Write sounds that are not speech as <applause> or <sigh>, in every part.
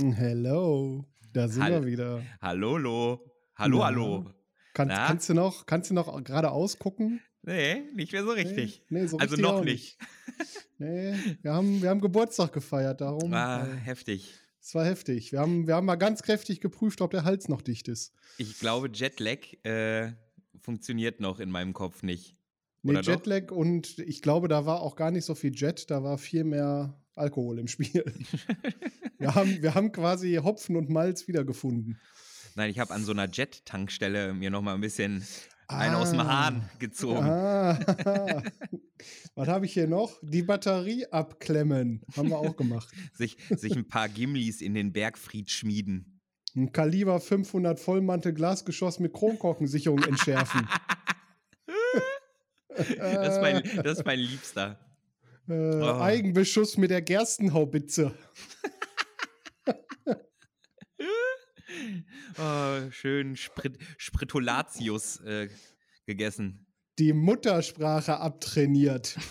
Hello, da sind Hall wir wieder. Hallo, lo. Hallo, Na, hallo. kannst, Na? kannst du noch, kannst du noch geradeaus gucken? Nee, nicht mehr so richtig. Nee, nee, so also richtig noch auch nicht. Nee, wir haben, wir haben Geburtstag gefeiert, darum. Ah, äh, heftig. Es war heftig. Wir haben, wir haben mal ganz kräftig geprüft, ob der Hals noch dicht ist. Ich glaube, Jetlag äh, funktioniert noch in meinem Kopf nicht. Nee, Oder doch? Jetlag und ich glaube, da war auch gar nicht so viel Jet, da war viel mehr Alkohol im Spiel. <laughs> wir, haben, wir haben quasi Hopfen und Malz wiedergefunden. Nein, ich habe an so einer Jet-Tankstelle mir noch mal ein bisschen einen aus dem Ah. Hahn gezogen. Ah, <laughs> was habe ich hier noch? Die Batterie abklemmen. Haben wir auch gemacht. <laughs> Sich, sich ein paar Gimlis in den Bergfried schmieden. Ein Kaliber 500 Vollmantel Glasgeschoss mit Kronkorkensicherung entschärfen. <laughs> Das ist mein, das ist mein Liebster. Äh, Oh. Eigenbeschuss mit der Gerstenhaubitze. <laughs> Oh, schön Sprit Spritulatius äh, gegessen. Die Muttersprache abtrainiert. <laughs>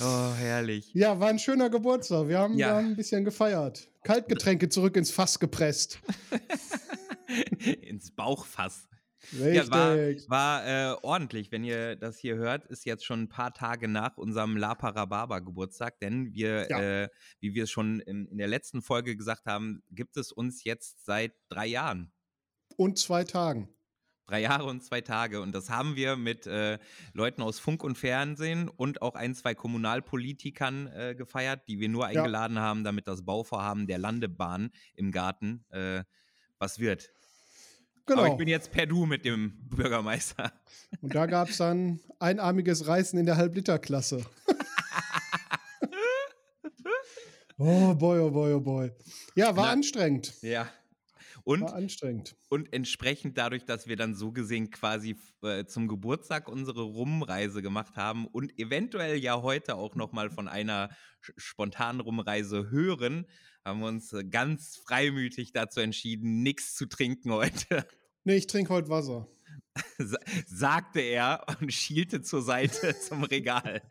Oh, herrlich. Ja, war ein schöner Geburtstag. Wir haben, Ja. wir haben ein bisschen gefeiert. Kaltgetränke zurück ins Fass gepresst. Ins Bauchfass. Ja, war, war äh, ordentlich. Wenn ihr das hier hört, ist jetzt schon ein paar Tage nach unserem La Parababa Geburtstag, denn wir, Ja. äh, wie wir es schon in, in der letzten Folge gesagt haben, gibt es uns jetzt seit drei Jahren. Und zwei Tagen. Drei Jahre und zwei Tage. Und das haben wir mit äh, Leuten aus Funk und Fernsehen und auch ein, zwei Kommunalpolitikern äh, gefeiert, die wir nur eingeladen haben, damit das Bauvorhaben der Landebahn im Garten äh, was wird. Genau. Aber ich bin jetzt per Du mit dem Bürgermeister. <laughs> Und da gab es dann einarmiges Reißen in der Halbliterklasse. <laughs> oh boy, oh boy, oh boy. Ja, war Na. anstrengend. Ja. Und, War anstrengend. und entsprechend dadurch, dass wir dann so gesehen quasi äh, zum Geburtstag unsere Rumreise gemacht haben und eventuell ja heute auch nochmal von einer spontanen Rumreise hören, haben wir uns äh, ganz freimütig dazu entschieden, nichts zu trinken heute, Nee, ich trinke heute Wasser. <laughs> sa- sagte er und schielte zur Seite <laughs> zum Regal. <laughs>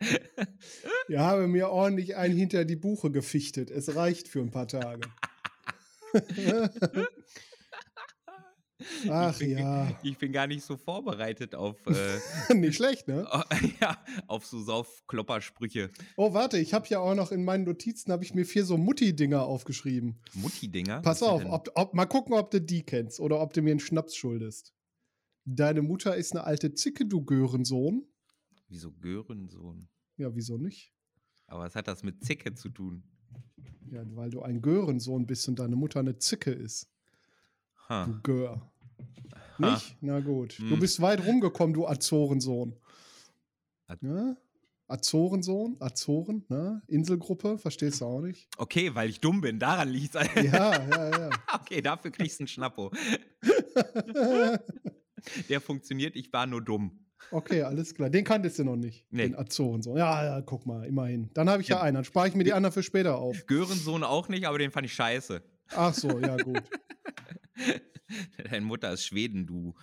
Ich habe mir ordentlich einen hinter die Buche gefichtet. Es reicht für ein paar Tage. Ach ich bin, ja, Ich bin gar nicht so vorbereitet auf, äh, <laughs> nicht schlecht, ne? <laughs> ja, auf so Saufkloppersprüche. Oh, warte, ich habe ja auch noch in meinen Notizen, habe ich mir vier so Mutti-Dinger aufgeschrieben. Mutti-Dinger? Pass Was auf, ob, ob, mal gucken, ob du die kennst oder ob du mir einen Schnaps schuldest. Deine Mutter ist eine alte Zicke, du Görensohn. Wieso Görensohn? Ja, wieso nicht? Aber was hat das mit Zicke zu tun? Ja, weil du ein Görensohn bist und deine Mutter eine Zicke ist. Ha. Du Gör. Ha. Nicht? Na gut. Du Hm. bist weit rumgekommen, du Azorensohn. Az- Ja? Azorensohn? Azoren? Ne? Inselgruppe? Verstehst du auch nicht? Okay, weil ich dumm bin, daran liegt es. Ja, ja, ja. <laughs> okay, dafür kriegst du einen Schnappo. <laughs> Der funktioniert, ich war nur dumm. Okay, alles klar. Den kanntest du noch nicht. Nee. Den Azorensohn. Ja, ja, guck mal, immerhin. Dann habe ich ja, Ja. einen. Dann spare ich mir die anderen für später auf. Görensohn auch nicht, aber den fand ich scheiße. Ach so, ja, gut. <laughs> <laughs> Deine Mutter ist Schweden, du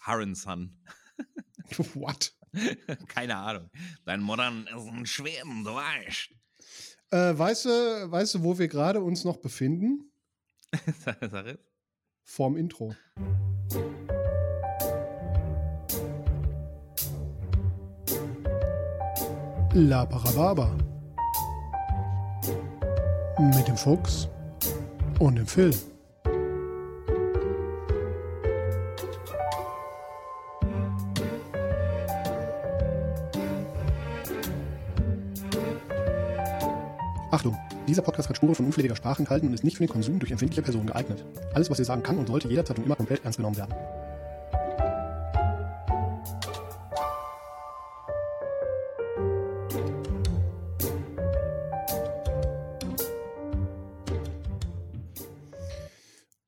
Harrenson. <laughs> What? Keine Ahnung. Dein Mutter ist ein Schweden, du weißt. Äh, weißt, du, weißt du, wo wir gerade uns noch befinden? <laughs> Sag es. Vorm Intro. La Parababa. Mit dem Fuchs und dem Phil. Achtung! Dieser Podcast kann Spuren von unflätiger Sprache enthalten und ist nicht für den Konsum durch empfindliche Personen geeignet. Alles, was wir sagen kann und sollte jederzeit und immer komplett ernst genommen werden.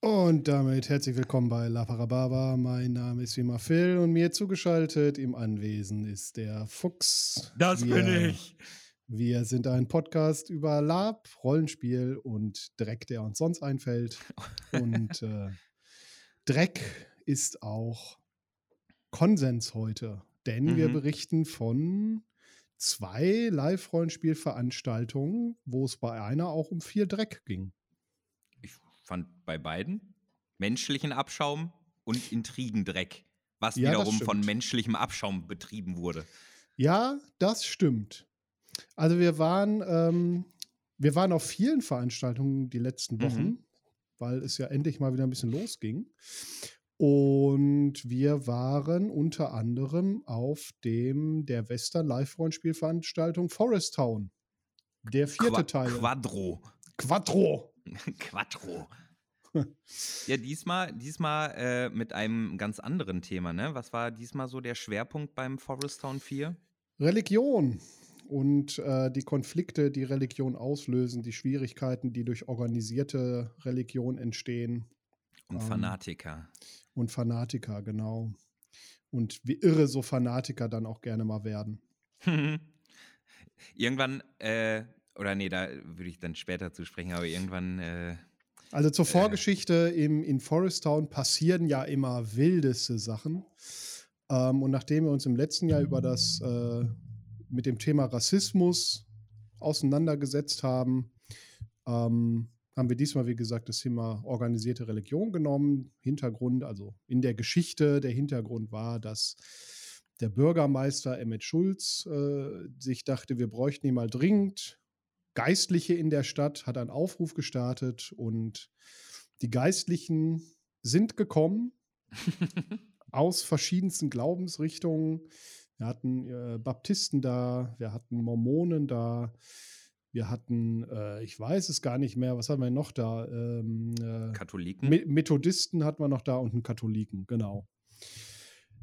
Und damit herzlich willkommen bei La Parababa. Mein Name ist wie immer Phil und mir zugeschaltet im Anwesen ist der Fuchs. Das Wir- bin ich. Wir sind ein Podcast über Lab, Rollenspiel und Dreck, der uns sonst einfällt. Und <laughs> äh, Dreck ist auch Konsens heute, denn wir Mhm. berichten von zwei Live-Rollenspielveranstaltungen, wo es bei einer auch um viel Dreck ging. Ich fand bei beiden menschlichen Abschaum und Intrigendreck, was Ja, wiederum von menschlichem Abschaum betrieben wurde. Ja, das stimmt. Also wir waren, ähm, wir waren auf vielen Veranstaltungen die letzten Wochen, Mhm. weil es ja endlich mal wieder ein bisschen losging. Und wir waren unter anderem auf dem der Western Live-Rollenspielveranstaltung Forest Town. Der vierte Qua Teil. Quadro. Quattro. <laughs> Quattro. ja, diesmal, diesmal äh, mit einem ganz anderen Thema, ne? Was war diesmal so der Schwerpunkt beim Forest Town 4? Religion und äh, die Konflikte, die Religion auslösen, die Schwierigkeiten, die durch organisierte Religion entstehen. Und Ähm, Fanatiker. Und Fanatiker, genau. Und wie irre so Fanatiker dann auch gerne mal werden. <laughs> irgendwann, äh, oder nee, da würde ich dann später zu sprechen, aber irgendwann, äh, Also zur Vorgeschichte im, in Forest Town passieren ja immer wildeste Sachen. Ähm, und nachdem wir uns im letzten Jahr über das äh, mit dem Thema Rassismus auseinandergesetzt haben, ähm, haben wir diesmal, wie gesagt, das Thema organisierte Religion genommen. Hintergrund, also in der Geschichte, der Hintergrund war, dass der Bürgermeister Emmett Schulz äh, sich dachte, wir bräuchten ihn mal dringend. Geistliche in der Stadt hat einen Aufruf gestartet und die Geistlichen sind gekommen <laughs> aus verschiedensten Glaubensrichtungen. Wir hatten äh, Baptisten da, wir hatten Mormonen da, wir hatten, äh, ich weiß es gar nicht mehr, was haben wir noch da? Ähm, äh, Katholiken. Me- Methodisten hatten wir noch da und einen Katholiken, genau.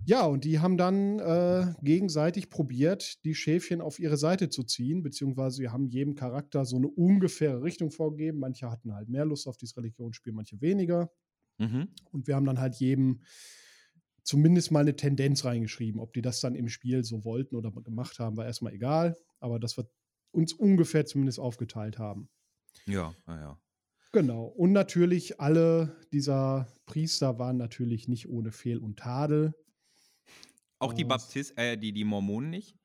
Ja, und die haben dann äh, gegenseitig probiert, die Schäfchen auf ihre Seite zu ziehen, beziehungsweise wir haben jedem Charakter so eine ungefähre Richtung vorgegeben. Manche hatten halt mehr Lust auf dieses Religionsspiel, manche weniger. Mhm. Und wir haben dann halt jedem zumindest mal eine Tendenz reingeschrieben. Ob die das dann im Spiel so wollten oder gemacht haben, war erstmal egal. Aber dass wir uns ungefähr zumindest aufgeteilt haben. Ja, naja. Genau. Und natürlich, alle dieser Priester waren natürlich nicht ohne Fehl und Tadel. Auch die. Baptisten, äh, die, die Mormonen nicht?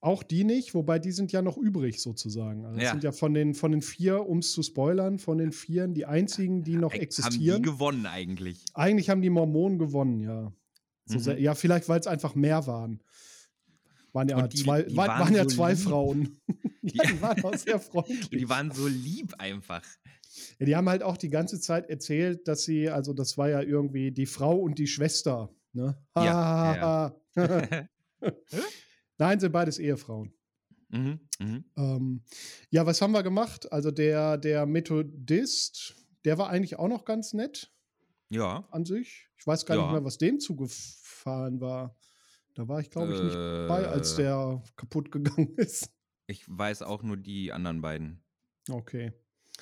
Auch die nicht, wobei die sind ja noch übrig sozusagen. Also das Ja. sind ja von den, von den vier, um es zu spoilern, von den vieren die einzigen, die noch existieren. Haben die gewonnen eigentlich? Eigentlich haben die Mormonen gewonnen, ja. So Mhm. sehr, ja, vielleicht, weil es einfach mehr waren. Waren ja die- zwei, die waren, waren ja so zwei lieb. Frauen. <laughs> ja, die waren auch sehr <laughs> freundlich. Die waren so lieb einfach. Ja, die haben halt auch die ganze Zeit erzählt, dass sie, also das war ja irgendwie die Frau und die Schwester. Ne? Ja, <laughs> Nein, sind beides Ehefrauen. mhm, mhm. Ähm, ja, was haben wir gemacht? Also der, der Methodist, der war eigentlich auch noch ganz nett Ja. an sich. Ich weiß gar nicht Ja. mehr, was dem zugefahren war. Da war ich, glaube ich, nicht bei, als Äh, der kaputt gegangen <laughs> ist. Ich weiß auch nur die anderen beiden. Okay.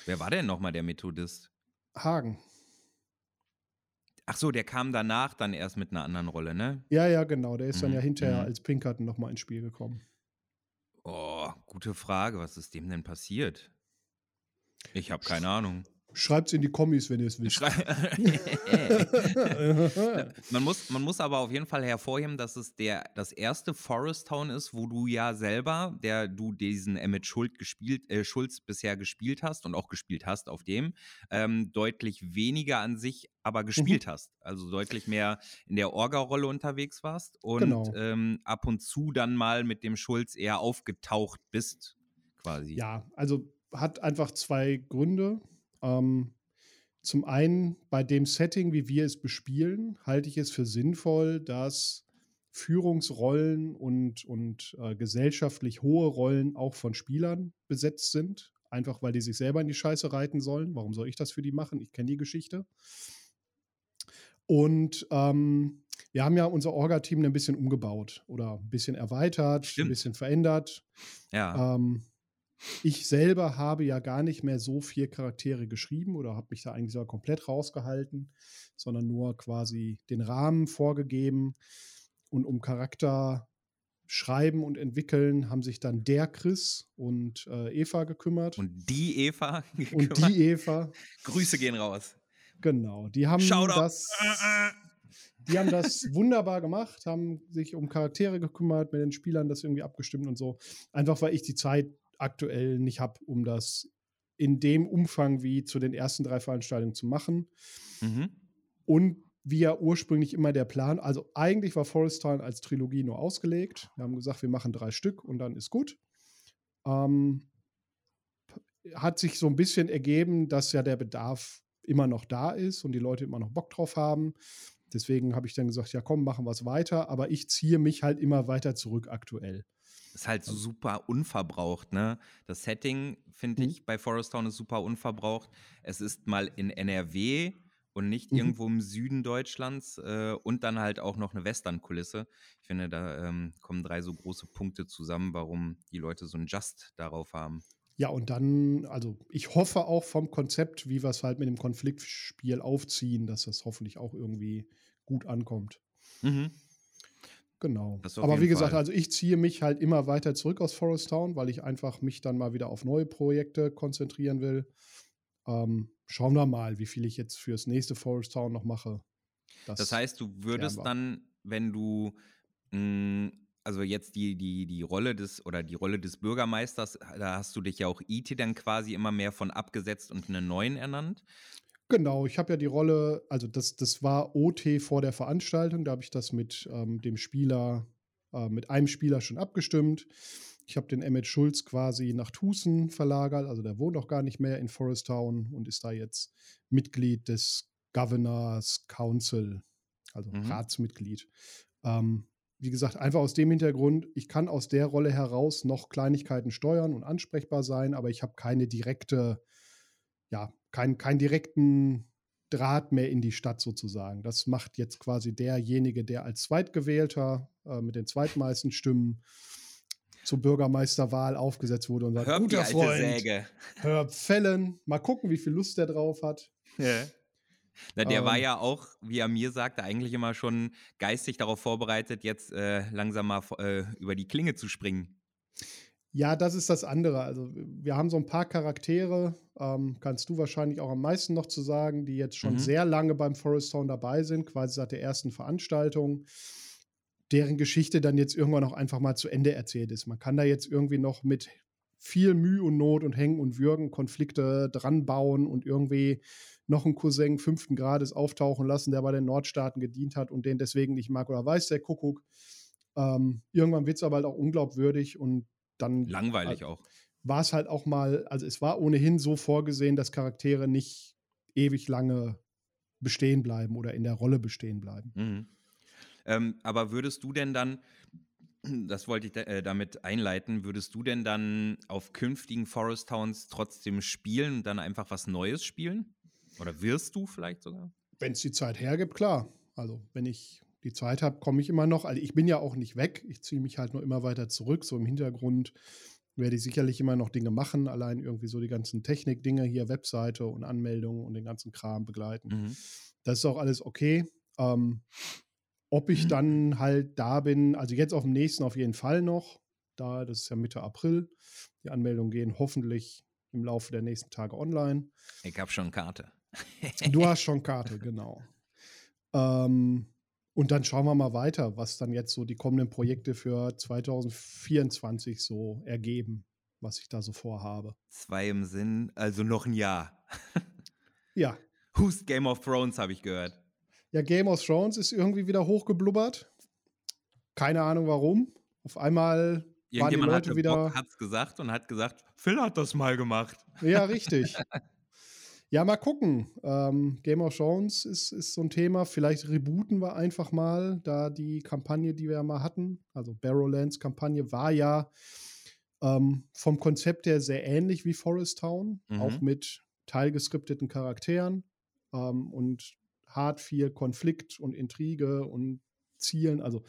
Wer war denn nochmal der Methodist? Hagen. Ach so, der kam danach dann erst mit einer anderen Rolle, ne? Ja, ja, genau. Der ist dann Mhm, ja hinterher mhm. als Pinkerton nochmal ins Spiel gekommen. Oh, gute Frage. Was ist dem denn passiert? Ich habe keine Ahnung. Schreibt's in die Kommis, wenn ihr es wisst. Schrei <laughs> man, muss, man muss aber auf jeden Fall hervorheben, dass es der, das erste Forest Town ist, wo du ja selber, der du diesen Emmett Schulz, gespielt, äh, Schulz bisher gespielt hast und auch gespielt hast auf dem, ähm, deutlich weniger an sich aber gespielt hast. Also deutlich mehr in der Orga-Rolle unterwegs warst und Genau. ähm, ab und zu dann mal mit dem Schulz eher aufgetaucht bist, quasi. Ja, also hat einfach zwei Gründe. Ähm, zum einen, bei dem Setting, wie wir es bespielen, halte ich es für sinnvoll, dass Führungsrollen und, und äh, gesellschaftlich hohe Rollen auch von Spielern besetzt sind. Einfach weil die sich selber in die Scheiße reiten sollen. Warum soll ich das für die machen? Ich kenne die Geschichte. Und ähm, wir haben ja unser Orga-Team ein bisschen umgebaut oder ein bisschen erweitert, Stimmt. ein bisschen verändert. Ja. Ähm, ich selber habe ja gar nicht mehr so viel Charaktere geschrieben oder habe mich da eigentlich sogar komplett rausgehalten, sondern nur quasi den Rahmen vorgegeben. Und um Charakter schreiben und entwickeln, haben sich dann der Chris und äh, Eva gekümmert. Und, und die Eva, <laughs> die Eva, Grüße gehen raus. genau, die haben Shoutout. das. Die haben das wunderbar gemacht, haben sich um Charaktere gekümmert, mit den Spielern das irgendwie abgestimmt und so. Einfach weil ich die Zeit aktuell nicht habe, um das in dem Umfang wie zu den ersten drei Veranstaltungen zu machen. Mhm. Und wie ja ursprünglich immer der Plan, also eigentlich war Forest Town als Trilogie nur ausgelegt. Wir haben gesagt, wir machen drei Stück und dann ist gut. Ähm, hat sich so ein bisschen ergeben, dass ja der Bedarf immer noch da ist und die Leute immer noch Bock drauf haben. Deswegen habe ich dann gesagt, ja komm, machen wir es weiter, aber ich ziehe mich halt immer weiter zurück aktuell. Ist halt super unverbraucht, ne? Das Setting, finde mhm. ich, bei Forest Town ist super unverbraucht. Es ist mal in NRW und nicht mhm. irgendwo im Süden Deutschlands äh, und dann halt auch noch eine Western-Kulisse. Ich finde, da ähm, kommen drei so große Punkte zusammen, warum die Leute so ein Just darauf haben. Ja, und dann, also ich hoffe auch vom Konzept, wie wir es halt mit dem Konfliktspiel aufziehen, dass das hoffentlich auch irgendwie gut ankommt. Mhm. Genau. Aber wie gesagt, Fall. also ich ziehe mich halt immer weiter zurück aus Forest Town, weil ich einfach mich dann mal wieder auf neue Projekte konzentrieren will. Ähm, schauen wir mal, wie viel ich jetzt fürs nächste Forest Town noch mache. Das, das heißt, du würdest dann, wenn du mh, hm, also jetzt die, die, die Rolle des oder die Rolle des Bürgermeisters, da hast du dich ja auch IT dann quasi immer mehr von abgesetzt und einen neuen ernannt. Genau, ich habe ja die Rolle, also das, das war OT vor der Veranstaltung, da habe ich das mit ähm, dem Spieler, äh, mit einem Spieler schon abgestimmt. Ich habe den Emmett Schulz quasi nach Tucson verlagert, also der wohnt auch gar nicht mehr in Forest Town und ist da jetzt Mitglied des Governors Council, also mhm. Ratsmitglied. Ähm, wie gesagt, einfach aus dem Hintergrund, ich kann aus der Rolle heraus noch Kleinigkeiten steuern und ansprechbar sein, aber ich habe keine direkte, ja, keinen kein direkten Draht mehr in die Stadt sozusagen. Das macht jetzt quasi derjenige, der als Zweitgewählter äh, mit den zweitmeisten Stimmen zur Bürgermeisterwahl aufgesetzt wurde und sagt, Hör guter Freund, Säge. hör Fällen, mal gucken, wie viel Lust der drauf hat. Ja. Na, der ähm, war ja auch, wie er mir sagte, eigentlich immer schon geistig darauf vorbereitet, jetzt äh, langsam mal äh, über die Klinge zu springen. Ja, das ist das andere. Also wir haben so ein paar Charaktere, ähm, kannst du wahrscheinlich auch am meisten noch zu sagen, die jetzt schon mhm. sehr lange beim Forest Town dabei sind, quasi seit der ersten Veranstaltung, deren Geschichte dann jetzt irgendwann auch einfach mal zu Ende erzählt ist. Man kann da jetzt irgendwie noch mit viel Mühe und Not und Hängen und Würgen Konflikte dran bauen und irgendwie noch einen Cousin fünften Grades auftauchen lassen, der bei den Nordstaaten gedient hat und den deswegen nicht mag oder weiß der Kuckuck. Ähm, irgendwann wird es aber halt auch unglaubwürdig und dann. Langweilig auch. War es halt auch mal, also es war ohnehin so vorgesehen, dass Charaktere nicht ewig lange bestehen bleiben oder in der Rolle bestehen bleiben. Mhm. Ähm, aber würdest du denn dann, <clears throat> das wollte ich äh, damit einleiten, würdest du denn dann auf künftigen Forest Towns trotzdem spielen und dann einfach was Neues spielen? Oder wirst du vielleicht sogar? Wenn es die Zeit hergibt, klar. Also, wenn ich die Zeit habe, komme ich immer noch. Also, ich bin ja auch nicht weg. Ich ziehe mich halt nur immer weiter zurück. So im Hintergrund werde ich sicherlich immer noch Dinge machen. Allein irgendwie so die ganzen Technik-Dinge hier, Webseite und Anmeldungen und den ganzen Kram begleiten. Mhm. Das ist auch alles okay. Ähm, ob ich mhm. dann halt da bin, also jetzt auf dem nächsten auf jeden Fall noch. Da, das ist ja Mitte April. Die Anmeldungen gehen hoffentlich im Laufe der nächsten Tage online. Ich habe schon Karte. Du <laughs> hast schon Karte, genau. Ähm, und dann schauen wir mal weiter, was dann jetzt so die kommenden Projekte für 2024 so ergeben, was ich da so vorhabe. Zwei im Sinn, also noch ein Jahr. ja. <laughs> Who's Game of Thrones, habe ich gehört. Ja, Game of Thrones ist irgendwie wieder hochgeblubbert. Keine Ahnung warum. Auf einmal waren die Leute wieder. hat es gesagt und hat gesagt, Phil hat das mal gemacht. Ja, <laughs> richtig. Ja, mal gucken. Ähm, Game of Thrones ist, ist so ein Thema. Vielleicht rebooten wir einfach mal, da die Kampagne, die wir ja mal hatten, also Barrowlands Kampagne, war ja ähm, vom Konzept her sehr ähnlich wie Forest Town, mhm. auch mit teilgeskripteten Charakteren ähm, und hart viel Konflikt und Intrige und Zielen. Also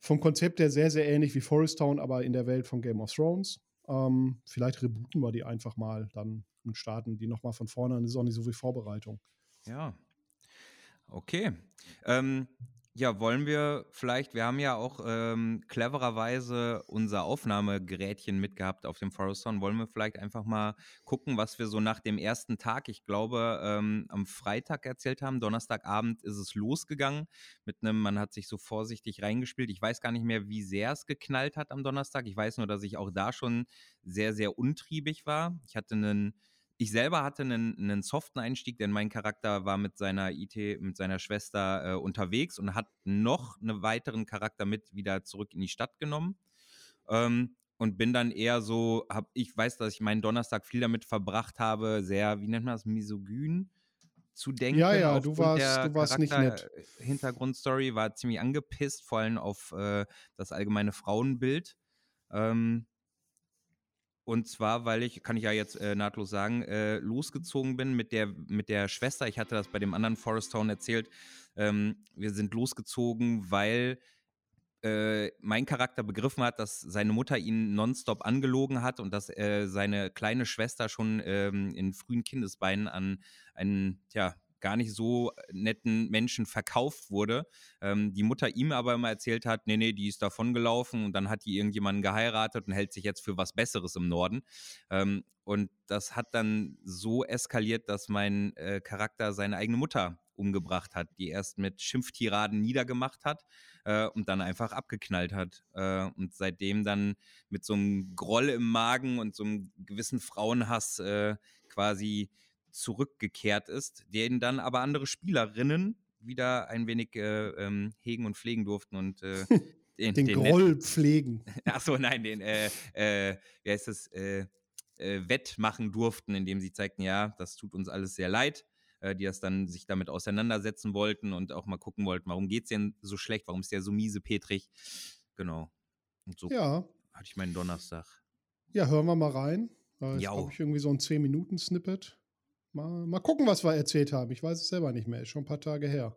vom Konzept her sehr, sehr ähnlich wie Forest Town, aber in der Welt von Game of Thrones. Ähm, vielleicht rebooten wir die einfach mal dann und starten die nochmal von vorne. Das ist auch nicht so viel Vorbereitung. Ja. Okay. Ähm, Ja, wollen wir vielleicht, wir haben ja auch ähm, clevererweise unser Aufnahmegerätchen mitgehabt auf dem Forest Town. Wollen wir vielleicht einfach mal gucken, was wir so nach dem ersten Tag, ich glaube, ähm, am Freitag erzählt haben. Donnerstagabend ist es losgegangen mit einem, man hat sich so vorsichtig reingespielt. Ich weiß gar nicht mehr, wie sehr es geknallt hat am Donnerstag. Ich weiß nur, dass ich auch da schon sehr, sehr untriebig war. Ich hatte einen ich selber hatte einen, einen soften Einstieg, denn mein Charakter war mit seiner IT, mit seiner Schwester äh, unterwegs und hat noch einen weiteren Charakter mit wieder zurück in die Stadt genommen. Ähm, und bin dann eher so, hab, ich weiß, dass ich meinen Donnerstag viel damit verbracht habe, sehr, wie nennt man das, misogyn zu denken. Ja, ja, du warst, du warst nicht nett. Äh, Hintergrundstory war ziemlich angepisst, vor allem auf äh, das allgemeine Frauenbild. Ähm, und zwar, weil ich, kann ich ja jetzt äh, nahtlos sagen, äh, losgezogen bin mit der, mit der Schwester. Ich hatte das bei dem anderen Forest Town erzählt. Ähm, wir sind losgezogen, weil äh, mein Charakter begriffen hat, dass seine Mutter ihn nonstop angelogen hat und dass äh, seine kleine Schwester schon ähm, in frühen Kindesbeinen an einen, tja, gar nicht so netten Menschen verkauft wurde. Ähm, die Mutter ihm aber immer erzählt hat, nee, nee, die ist davon gelaufen und dann hat die irgendjemanden geheiratet und hält sich jetzt für was Besseres im Norden. Ähm, und das hat dann so eskaliert, dass mein äh, Charakter seine eigene Mutter umgebracht hat, die erst mit Schimpftiraden niedergemacht hat äh, und dann einfach abgeknallt hat. Äh, und seitdem dann mit so einem Groll im Magen und so einem gewissen Frauenhass äh, quasi zurückgekehrt ist, den dann aber andere Spielerinnen wieder ein wenig äh, ähm, hegen und pflegen durften und äh, <laughs> den, den, den Groll pflegen. <laughs> Achso, nein, den, äh, äh, wie heißt das, äh, äh, wettmachen durften, indem sie zeigten, ja, das tut uns alles sehr leid, äh, die das dann sich damit auseinandersetzen wollten und auch mal gucken wollten, warum geht es denn so schlecht, warum ist der so miese Petrig. Genau. Und so ja. hatte ich meinen Donnerstag. Ja, hören wir mal rein. Jetzt habe ich irgendwie so ein 10-Minuten-Snippet. Mal, mal gucken, was wir erzählt haben. Ich weiß es selber nicht mehr. Ist schon ein paar Tage her.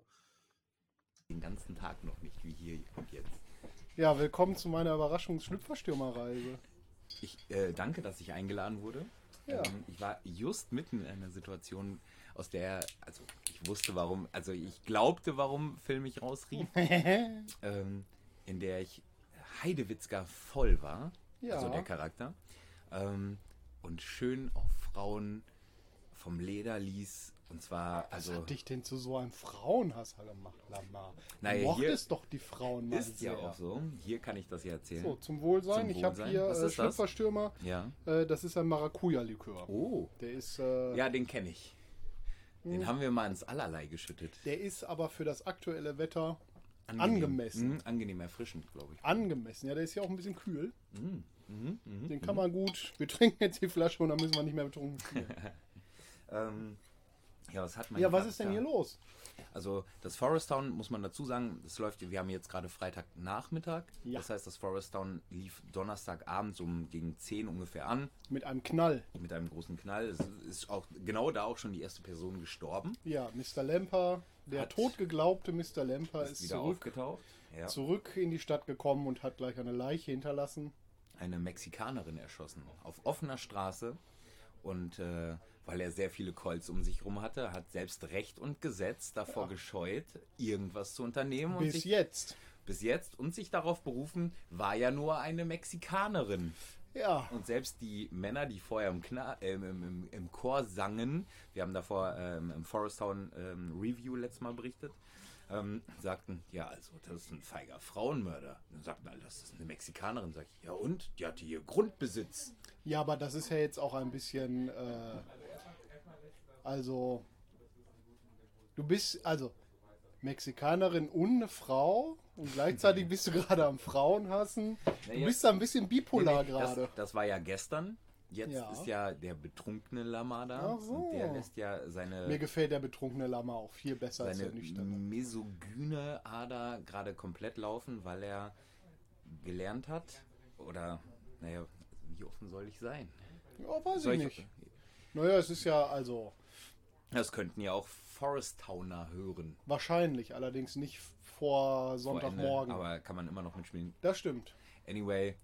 Den ganzen Tag noch nicht, wie hier und jetzt. Ja, willkommen zu meiner Überraschungs-Schlüpferstürmerreise. Ich äh, danke, dass ich eingeladen wurde. Ja. Ähm, ich war just mitten in einer Situation, aus der, also ich wusste warum, also ich glaubte, warum Phil mich rausrief, <laughs> ähm, in der ich Heidewitzka voll war, ja. also der Charakter, ähm, und schön auf Frauen vom Leder ließ. Und zwar, Was also. hat dich denn zu so einem Frauenhasser gemacht, Lamar? Naja, du mochtest doch die Frauen mal Ist sehr. ja auch so. Hier kann ich das ja erzählen. So, zum Wohlsein. Zum ich habe hier äh? Schlüpferstürmer. Ja. Äh, das ist ein Maracuja-Likör. Oh. Der ist, äh, Ja, den kenne ich. Den Hm. haben wir mal ins Allerlei geschüttet. der ist aber für das aktuelle Wetter Angemessen. Mhm, angenehm erfrischend, glaube ich. angemessen. Ja, der ist ja auch ein bisschen kühl. Mhm. Mhm. Mhm. Den kann man gut. Wir <laughs> trinken jetzt die Flasche und dann müssen wir nicht mehr betrunken spielen. <laughs> Ähm, ja, was hat man ja, was ist denn hier los? Also das Forest Town, muss man dazu sagen, das läuft, wir haben jetzt gerade Freitagnachmittag. Ja. Das heißt, das Forest Town lief Donnerstagabend um gegen 10 ungefähr an, Mit einem Knall. mit einem großen Knall. Es ist auch genau da auch schon die erste Person gestorben. Ja, Mr. Lemper, der Hat- totgeglaubte Mr. Lemper Ist ist, wieder zurück, aufgetaucht. Ja. zurück in die Stadt gekommen und hat gleich eine Leiche hinterlassen. Eine Mexikanerin erschossen. Auf offener Straße. Und äh, weil er sehr viele Colts um sich rum hatte, hat selbst Recht und Gesetz davor Ja. gescheut, irgendwas zu unternehmen. und Bis sich jetzt. bis jetzt und sich darauf berufen, war ja nur eine Mexikanerin. Ja, Und selbst die Männer, die vorher im, Kna ähm, im, im, im Chor sangen, wir haben davor ähm, im Forest Town ähm, Review letztes Mal berichtet, ähm, sagten, ja, also das ist ein feiger Frauenmörder. Dann sagten alle, das ist eine Mexikanerin. Sag ich, ja und? Die hatte hier Grundbesitz. ja, aber das ist ja jetzt auch ein bisschen. Äh, also. Du bist. Also. Mexikanerin und eine Frau und gleichzeitig <laughs> bist du gerade am Frauenhassen. Du Naja. bist da ein bisschen bipolar Nee, nee, gerade. Das, das war ja gestern. Jetzt Ja. ist ja der betrunkene Lama da. So. Und der lässt ja seine... Mir gefällt der betrunkene Lama auch viel besser als seine der nüchterne. mesogyne Ader gerade komplett laufen, weil er gelernt hat. Oder, naja, wie offen soll ich sein? Ja, weiß Soll ich ich- nicht. Naja, es ist ja also Das könnten ja auch Forest Towner hören. wahrscheinlich, allerdings nicht vor vor Ende, Sonntagmorgen. Aber kann man immer noch mitspielen. das stimmt. Anyway,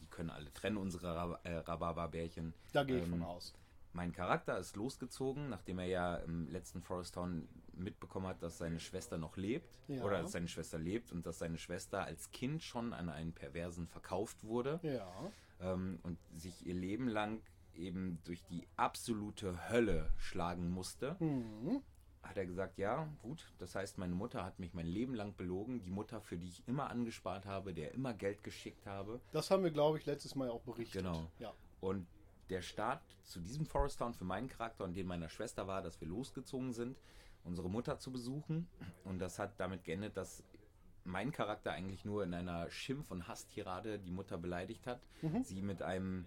die können alle trennen, unsere Rab äh, Rhabarberbärchen. Da gehe ich Ähm, von aus. Mein Charakter ist losgezogen, nachdem er ja im letzten Forest Town mitbekommen hat, dass seine Schwester noch lebt Ja. oder dass seine Schwester lebt und dass seine Schwester als Kind schon an einen Perversen verkauft wurde Ja. ähm, und sich ihr Leben lang eben durch die absolute Hölle schlagen musste, Mhm. hat er gesagt, ja, gut, das heißt, meine Mutter hat mich mein Leben lang belogen, die Mutter, für die ich immer angespart habe, der immer Geld geschickt habe. Das haben wir, glaube ich, letztes Mal auch berichtet. Genau. Ja. Und der Start zu diesem Forest Town für meinen Charakter und den meiner Schwester war, dass wir losgezogen sind, unsere Mutter zu besuchen. Und das hat damit geendet, dass mein Charakter eigentlich nur in einer Schimpf- und Hasstirade die Mutter beleidigt hat. Sie mit einem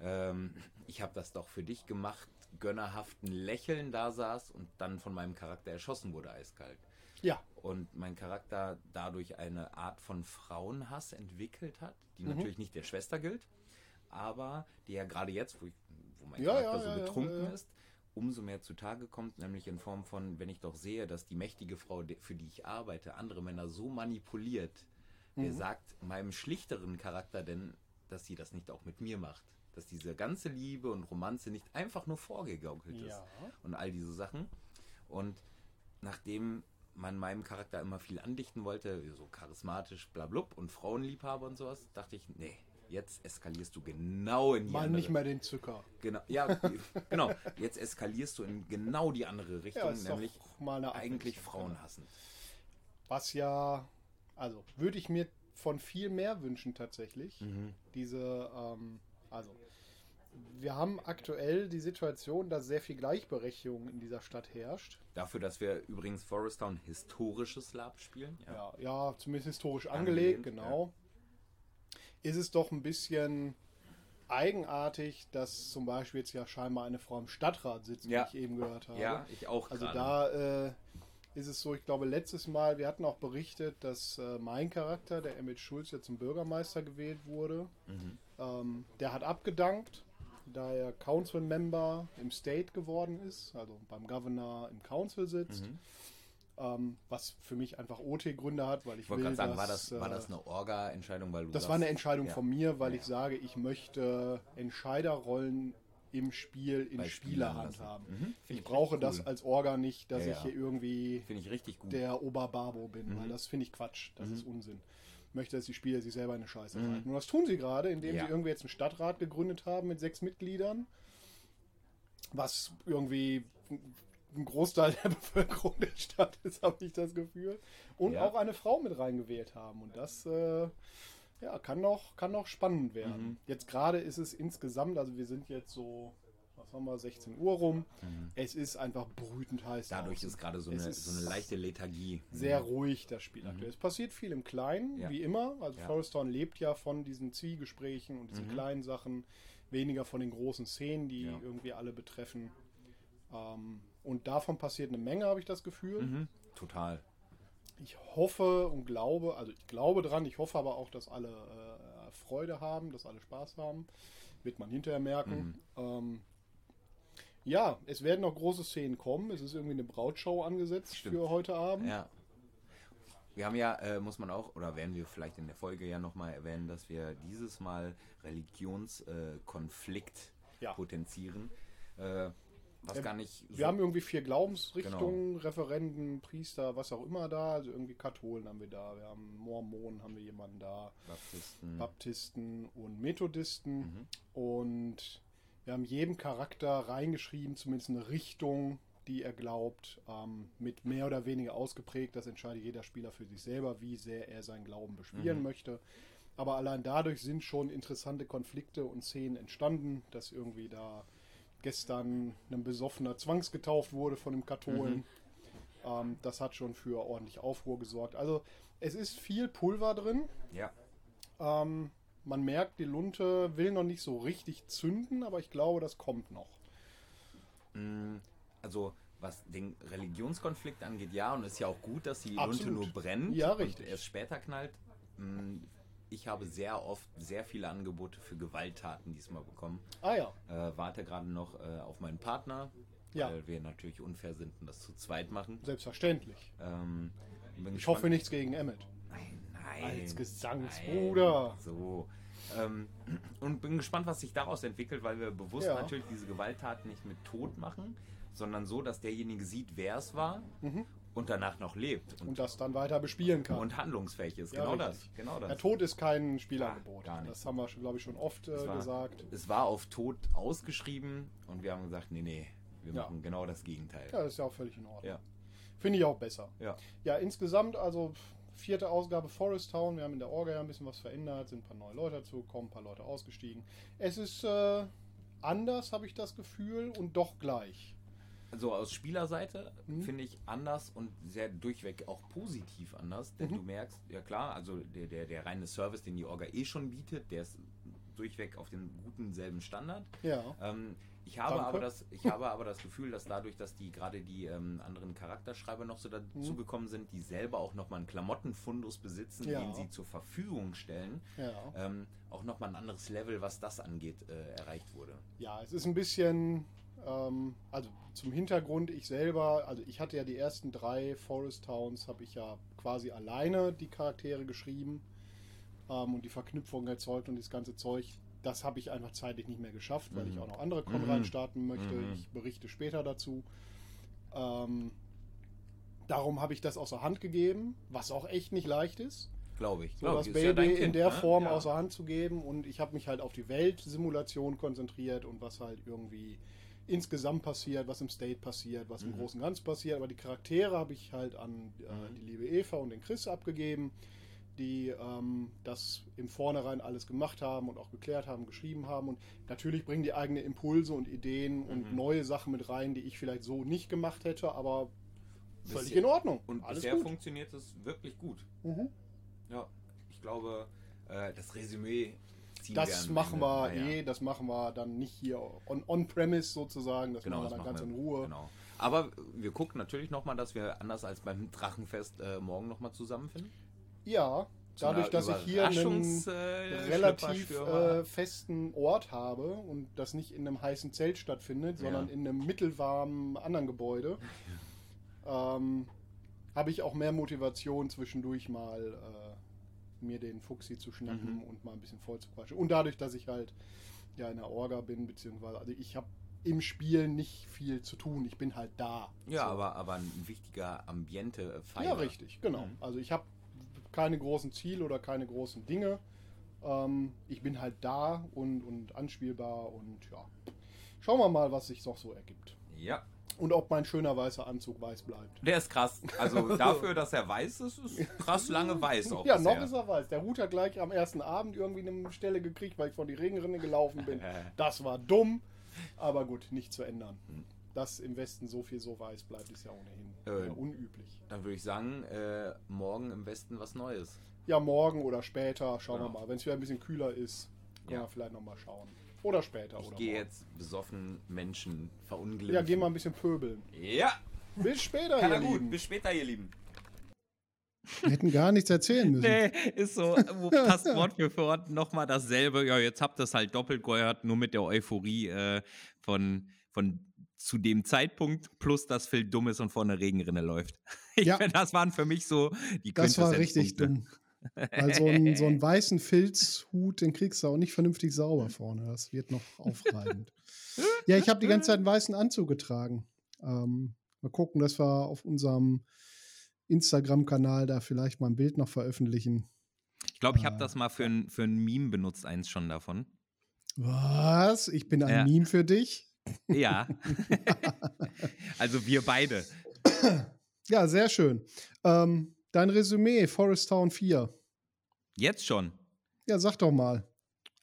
ähm, Ich habe das doch für dich gemacht, gönnerhaften Lächeln da saß und dann von meinem Charakter erschossen wurde eiskalt. Ja. Und mein Charakter dadurch eine Art von Frauenhass entwickelt hat, die Mhm. natürlich nicht der Schwester gilt, aber die ja gerade jetzt, wo, ich, wo mein Ja, Charakter ja, so ja, betrunken ist, umso mehr zutage kommt, nämlich in Form von, wenn ich doch sehe, dass die mächtige Frau, für die ich arbeite, andere Männer so manipuliert, wer Mhm. sagt meinem schlichteren Charakter denn, dass sie das nicht auch mit mir macht? Dass diese ganze Liebe und Romanze nicht einfach nur vorgegaukelt ist Ja. und all diese Sachen. Und nachdem man meinem Charakter immer viel andichten wollte, so charismatisch, blablub und Frauenliebhaber und sowas, dachte ich, nee, jetzt eskalierst du genau in die Mal andere. nicht mehr den Zucker. Genau, ja, <laughs> genau. Jetzt eskalierst du in genau die andere Richtung, Ja, nämlich eigentlich Frauen hassen. Was ja, also würde ich mir von viel mehr wünschen tatsächlich. Mhm. Diese, ähm, also wir haben aktuell die Situation, dass sehr viel Gleichberechtigung in dieser Stadt herrscht. Dafür, dass wir übrigens Forest Town historisches Lab spielen. Ja, ja, zumindest historisch angelegt, Angelehnt, genau. Ist es doch ein bisschen eigenartig, dass zum Beispiel jetzt ja scheinbar eine Frau im Stadtrat sitzt, Ja. wie ich eben gehört habe. Ja, ich auch Also gerade. da äh, ist es so, ich glaube, letztes Mal, wir hatten auch berichtet, dass äh, mein Charakter, der Emmett Schulz, jetzt zum Bürgermeister gewählt wurde. Mhm. Ähm, der hat abgedankt, da er Council Member im State geworden ist, also beim Governor im Council sitzt. Mhm. Ähm, was für mich einfach OT-Gründe hat, weil ich, Ich wollte will, gerade sagen, war dass, das, war äh, das eine Orga-Entscheidung, weil du das war eine Entscheidung ja. von mir, weil Ja. ich sage, ich möchte Entscheiderrollen im Spiel in Spielerhand haben. Mhm, Ich brauche richtig das cool. als Orga nicht, dass Ja, ich hier irgendwie ich richtig gut. der Oberbabo bin, Mhm. weil das finde ich Quatsch. Das ist Unsinn. Möchte, dass die Spieler sich selber eine Scheiße Mhm. reiten. Und das tun sie gerade, indem Ja. sie irgendwie jetzt einen Stadtrat gegründet haben mit sechs Mitgliedern, was irgendwie ein Großteil der <laughs> Bevölkerung der Stadt ist, habe ich das Gefühl. Und Ja. auch eine Frau mit reingewählt haben. Und das äh, ja, kann, noch, kann noch spannend werden. Mhm. Jetzt gerade ist es insgesamt, also wir sind jetzt so, was haben wir, 16 Uhr rum. Es ist einfach brütend heiß. Mhm. Dadurch draußen. ist gerade so so eine leichte Lethargie. sehr ruhig das Spiel aktuell. Es passiert viel im Kleinen, Mhm. Ja. wie immer. Also Ja. Forest Town lebt ja von diesen Zwiegesprächen und diesen Mhm. kleinen Sachen, weniger von den großen Szenen, die Ja. irgendwie alle betreffen. Ähm, und davon passiert eine Menge, habe ich das Gefühl. Mhm. Total. Ich hoffe und glaube, also ich glaube dran, ich hoffe aber auch, dass alle äh, Freude haben, dass alle Spaß haben. Wird man hinterher merken. Mhm. Ähm, ja, es werden noch große Szenen kommen. Es ist irgendwie eine Brautschau angesetzt Stimmt. für heute Abend. Ja. Wir haben ja, äh, muss man auch, oder werden wir vielleicht in der Folge ja nochmal erwähnen, dass wir dieses Mal Religionskonflikt äh, Ja. potenzieren. Äh, was Ja, gar nicht so Wir haben irgendwie vier Glaubensrichtungen, Genau. Referenden, Priester, was auch immer da. Also irgendwie Katholen haben wir da, wir haben Mormonen, haben wir jemanden da, Baptisten. Baptisten und Methodisten. Mhm. Und wir haben jedem Charakter reingeschrieben, zumindest eine Richtung, die er glaubt, ähm, mit mehr oder weniger ausgeprägt. Das entscheidet jeder Spieler für sich selber, wie sehr er seinen Glauben bespielen Mhm. möchte. Aber allein dadurch sind schon interessante Konflikte und Szenen entstanden, dass irgendwie da gestern ein besoffener zwangsgetauft wurde von einem Katholen. Mhm. Ähm, das hat schon für ordentlich Aufruhr gesorgt. Also es ist viel Pulver drin. ja. Ähm, man merkt, die Lunte will noch nicht so richtig zünden, aber ich glaube, das kommt noch. Mm, Also, was den Religionskonflikt angeht, ja, und es ist ja auch gut, dass die Lunte Absolut. nur brennt Ja, und richtig. erst später knallt. Mm, Ich habe sehr oft sehr viele Angebote für Gewalttaten diesmal bekommen. Ah ja, Äh, warte gerade noch äh, auf meinen Partner, Ja. weil wir natürlich unfair sind und das zu zweit machen. selbstverständlich. Ähm, Ich gespannt- hoffe nichts gegen Emmet. Nein, nein. Als Gesangsbruder. Nein, so. Ähm, und bin gespannt, was sich daraus entwickelt, weil wir bewusst Ja. natürlich diese Gewalttaten nicht mit Tod machen, sondern so, dass derjenige sieht, wer es war Mhm. und danach noch lebt und, Und das dann weiter bespielen kann. und handlungsfähig ist. Ja, genau richtig. das. Genau das. Der Tod ist kein Spielangebot. Nicht. Das haben wir, glaube ich, schon oft äh, Es war- gesagt. Es war auf Tod ausgeschrieben und wir haben gesagt, nee, nee, wir Ja. machen genau das Gegenteil. Ja, das ist ja auch völlig in Ordnung. Ja. Finde ich auch besser. Ja. Ja, insgesamt, also vierte Ausgabe Forest Town. Wir haben in der Orga ja ein bisschen was verändert, sind ein paar neue Leute dazugekommen, ein paar Leute ausgestiegen. Es ist äh, anders, habe ich das Gefühl, und doch gleich. Also aus Spielerseite Mhm. finde ich anders und sehr durchweg auch positiv anders, denn Mhm. du merkst, ja klar, also der, der, der reine Service, den die Orga eh schon bietet, der ist durchweg auf dem guten selben Standard. Ja. Ähm, ich, habe Danke. aber das, ich habe aber das Gefühl, dass dadurch, dass die gerade die ähm, anderen Charakterschreiber noch so dazugekommen sind, die selber auch nochmal einen Klamottenfundus besitzen, Ja. den sie zur Verfügung stellen, Ja. ähm, auch nochmal ein anderes Level, was das angeht, äh, erreicht wurde. Ja, es ist ein bisschen, ähm, also zum Hintergrund, ich selber, also ich hatte ja die ersten drei Forest Towns, habe ich ja quasi alleine die Charaktere geschrieben ähm, und die Verknüpfung erzeugt und das ganze Zeug. Das habe ich einfach zeitlich nicht mehr geschafft, weil Mhm. ich auch noch andere Con Mhm. reinstarten möchte. Mhm. Ich berichte später dazu. Ähm, darum habe ich das außer Hand gegeben, was auch echt nicht leicht ist. Glaube ich. So Glaub das ich. Ja Baby dein in Kind, der ne? Form Ja. außer Hand zu geben und ich habe mich halt auf die Weltsimulation konzentriert und was halt irgendwie insgesamt passiert, was im State passiert, was im Mhm. Großen und Ganzen passiert. Aber die Charaktere habe ich halt an äh, Mhm. die liebe Eva und den Chris abgegeben, die ähm, das im Vornherein alles gemacht haben und auch geklärt haben, geschrieben haben. Und natürlich bringen die eigene Impulse und Ideen und Mhm. neue Sachen mit rein, die ich vielleicht so nicht gemacht hätte, aber völlig Bisher- in Ordnung. Und alles bisher gut. funktioniert es wirklich gut. Mhm. Ja, ich glaube, äh, das Resümee Das machen wir Naja, eh, das machen wir dann nicht hier on- on-premise sozusagen, das Genau, machen wir dann machen ganz wir, in Ruhe. Genau. Aber wir gucken natürlich nochmal, dass wir anders als beim Drachenfest äh, morgen nochmal zusammenfinden. Ja, dadurch, dass ich hier einen äh, relativ äh, festen Ort habe und das nicht in einem heißen Zelt stattfindet, sondern Ja. in einem mittelwarmen anderen Gebäude, <laughs> ähm, habe ich auch mehr Motivation zwischendurch mal äh, mir den Fuchsi zu schnappen Mhm. und mal ein bisschen voll zu quatschen. Und dadurch, dass ich halt ja in der Orga bin, beziehungsweise also ich habe im Spiel nicht viel zu tun, ich bin halt da. ja, So. aber, aber ein wichtiger ambiente Pfeiler. Ja, richtig, genau. Mhm. Also ich habe keine großen Ziele oder keine großen Dinge. Ähm, ich bin halt da und, und anspielbar und ja. Schauen wir mal, was sich noch so ergibt. Ja, Und ob mein schöner weißer Anzug weiß bleibt. der ist krass. Also <laughs> dafür, dass er weiß ist, ist krass lange weiß auch ja, bisher. noch ist er weiß. Der Hut hat gleich am ersten Abend irgendwie eine Stelle gekriegt, weil ich vor die Regenrinne gelaufen bin. <laughs> Das war dumm, aber gut, nicht zu ändern. Dass im Westen so viel so weiß bleibt, ist ja ohnehin Äh, unüblich. Dann würde ich sagen, äh, morgen im Westen was Neues. Ja, morgen oder später, schauen Genau. wir mal. Wenn es wieder ein bisschen kühler ist, können Ja. wir vielleicht nochmal schauen. Oder später. Ich oder gehe jetzt besoffen Menschen verunglimpfen. Ja, geh mal ein bisschen pöbeln. Ja, Bis später, ja, ihr gut. Lieben. Bis später, ihr Lieben. Wir hätten gar nichts erzählen müssen. Nee, ist so. Wo <laughs> Passt Wort für Wort nochmal dasselbe. Ja, jetzt habt ihr es halt doppelt gehört, nur mit der Euphorie äh, von, von zu dem Zeitpunkt, plus dass Phil dumm ist und vor einer Regenrinne läuft. <laughs> Ich Ja. find, das waren für mich so die Das war richtig dumm. Weil so, ein, so einen <laughs> weißen Filzhut, den kriegst du auch nicht vernünftig sauber vorne. Das wird noch aufreibend. ja, ich habe die ganze Zeit einen weißen Anzug getragen. Ähm, mal gucken, dass wir auf unserem Instagram-Kanal da vielleicht mal ein Bild noch veröffentlichen. Ich glaube, ich habe Äh, das mal für ein, für ein Meme benutzt, eins schon davon. Was? Ich bin ein Ja. Meme für dich? Ja. <laughs> also wir beide. Ja, sehr schön. Ähm, dein Resümee, Forest Town 4. Jetzt schon. Ja, sag doch mal.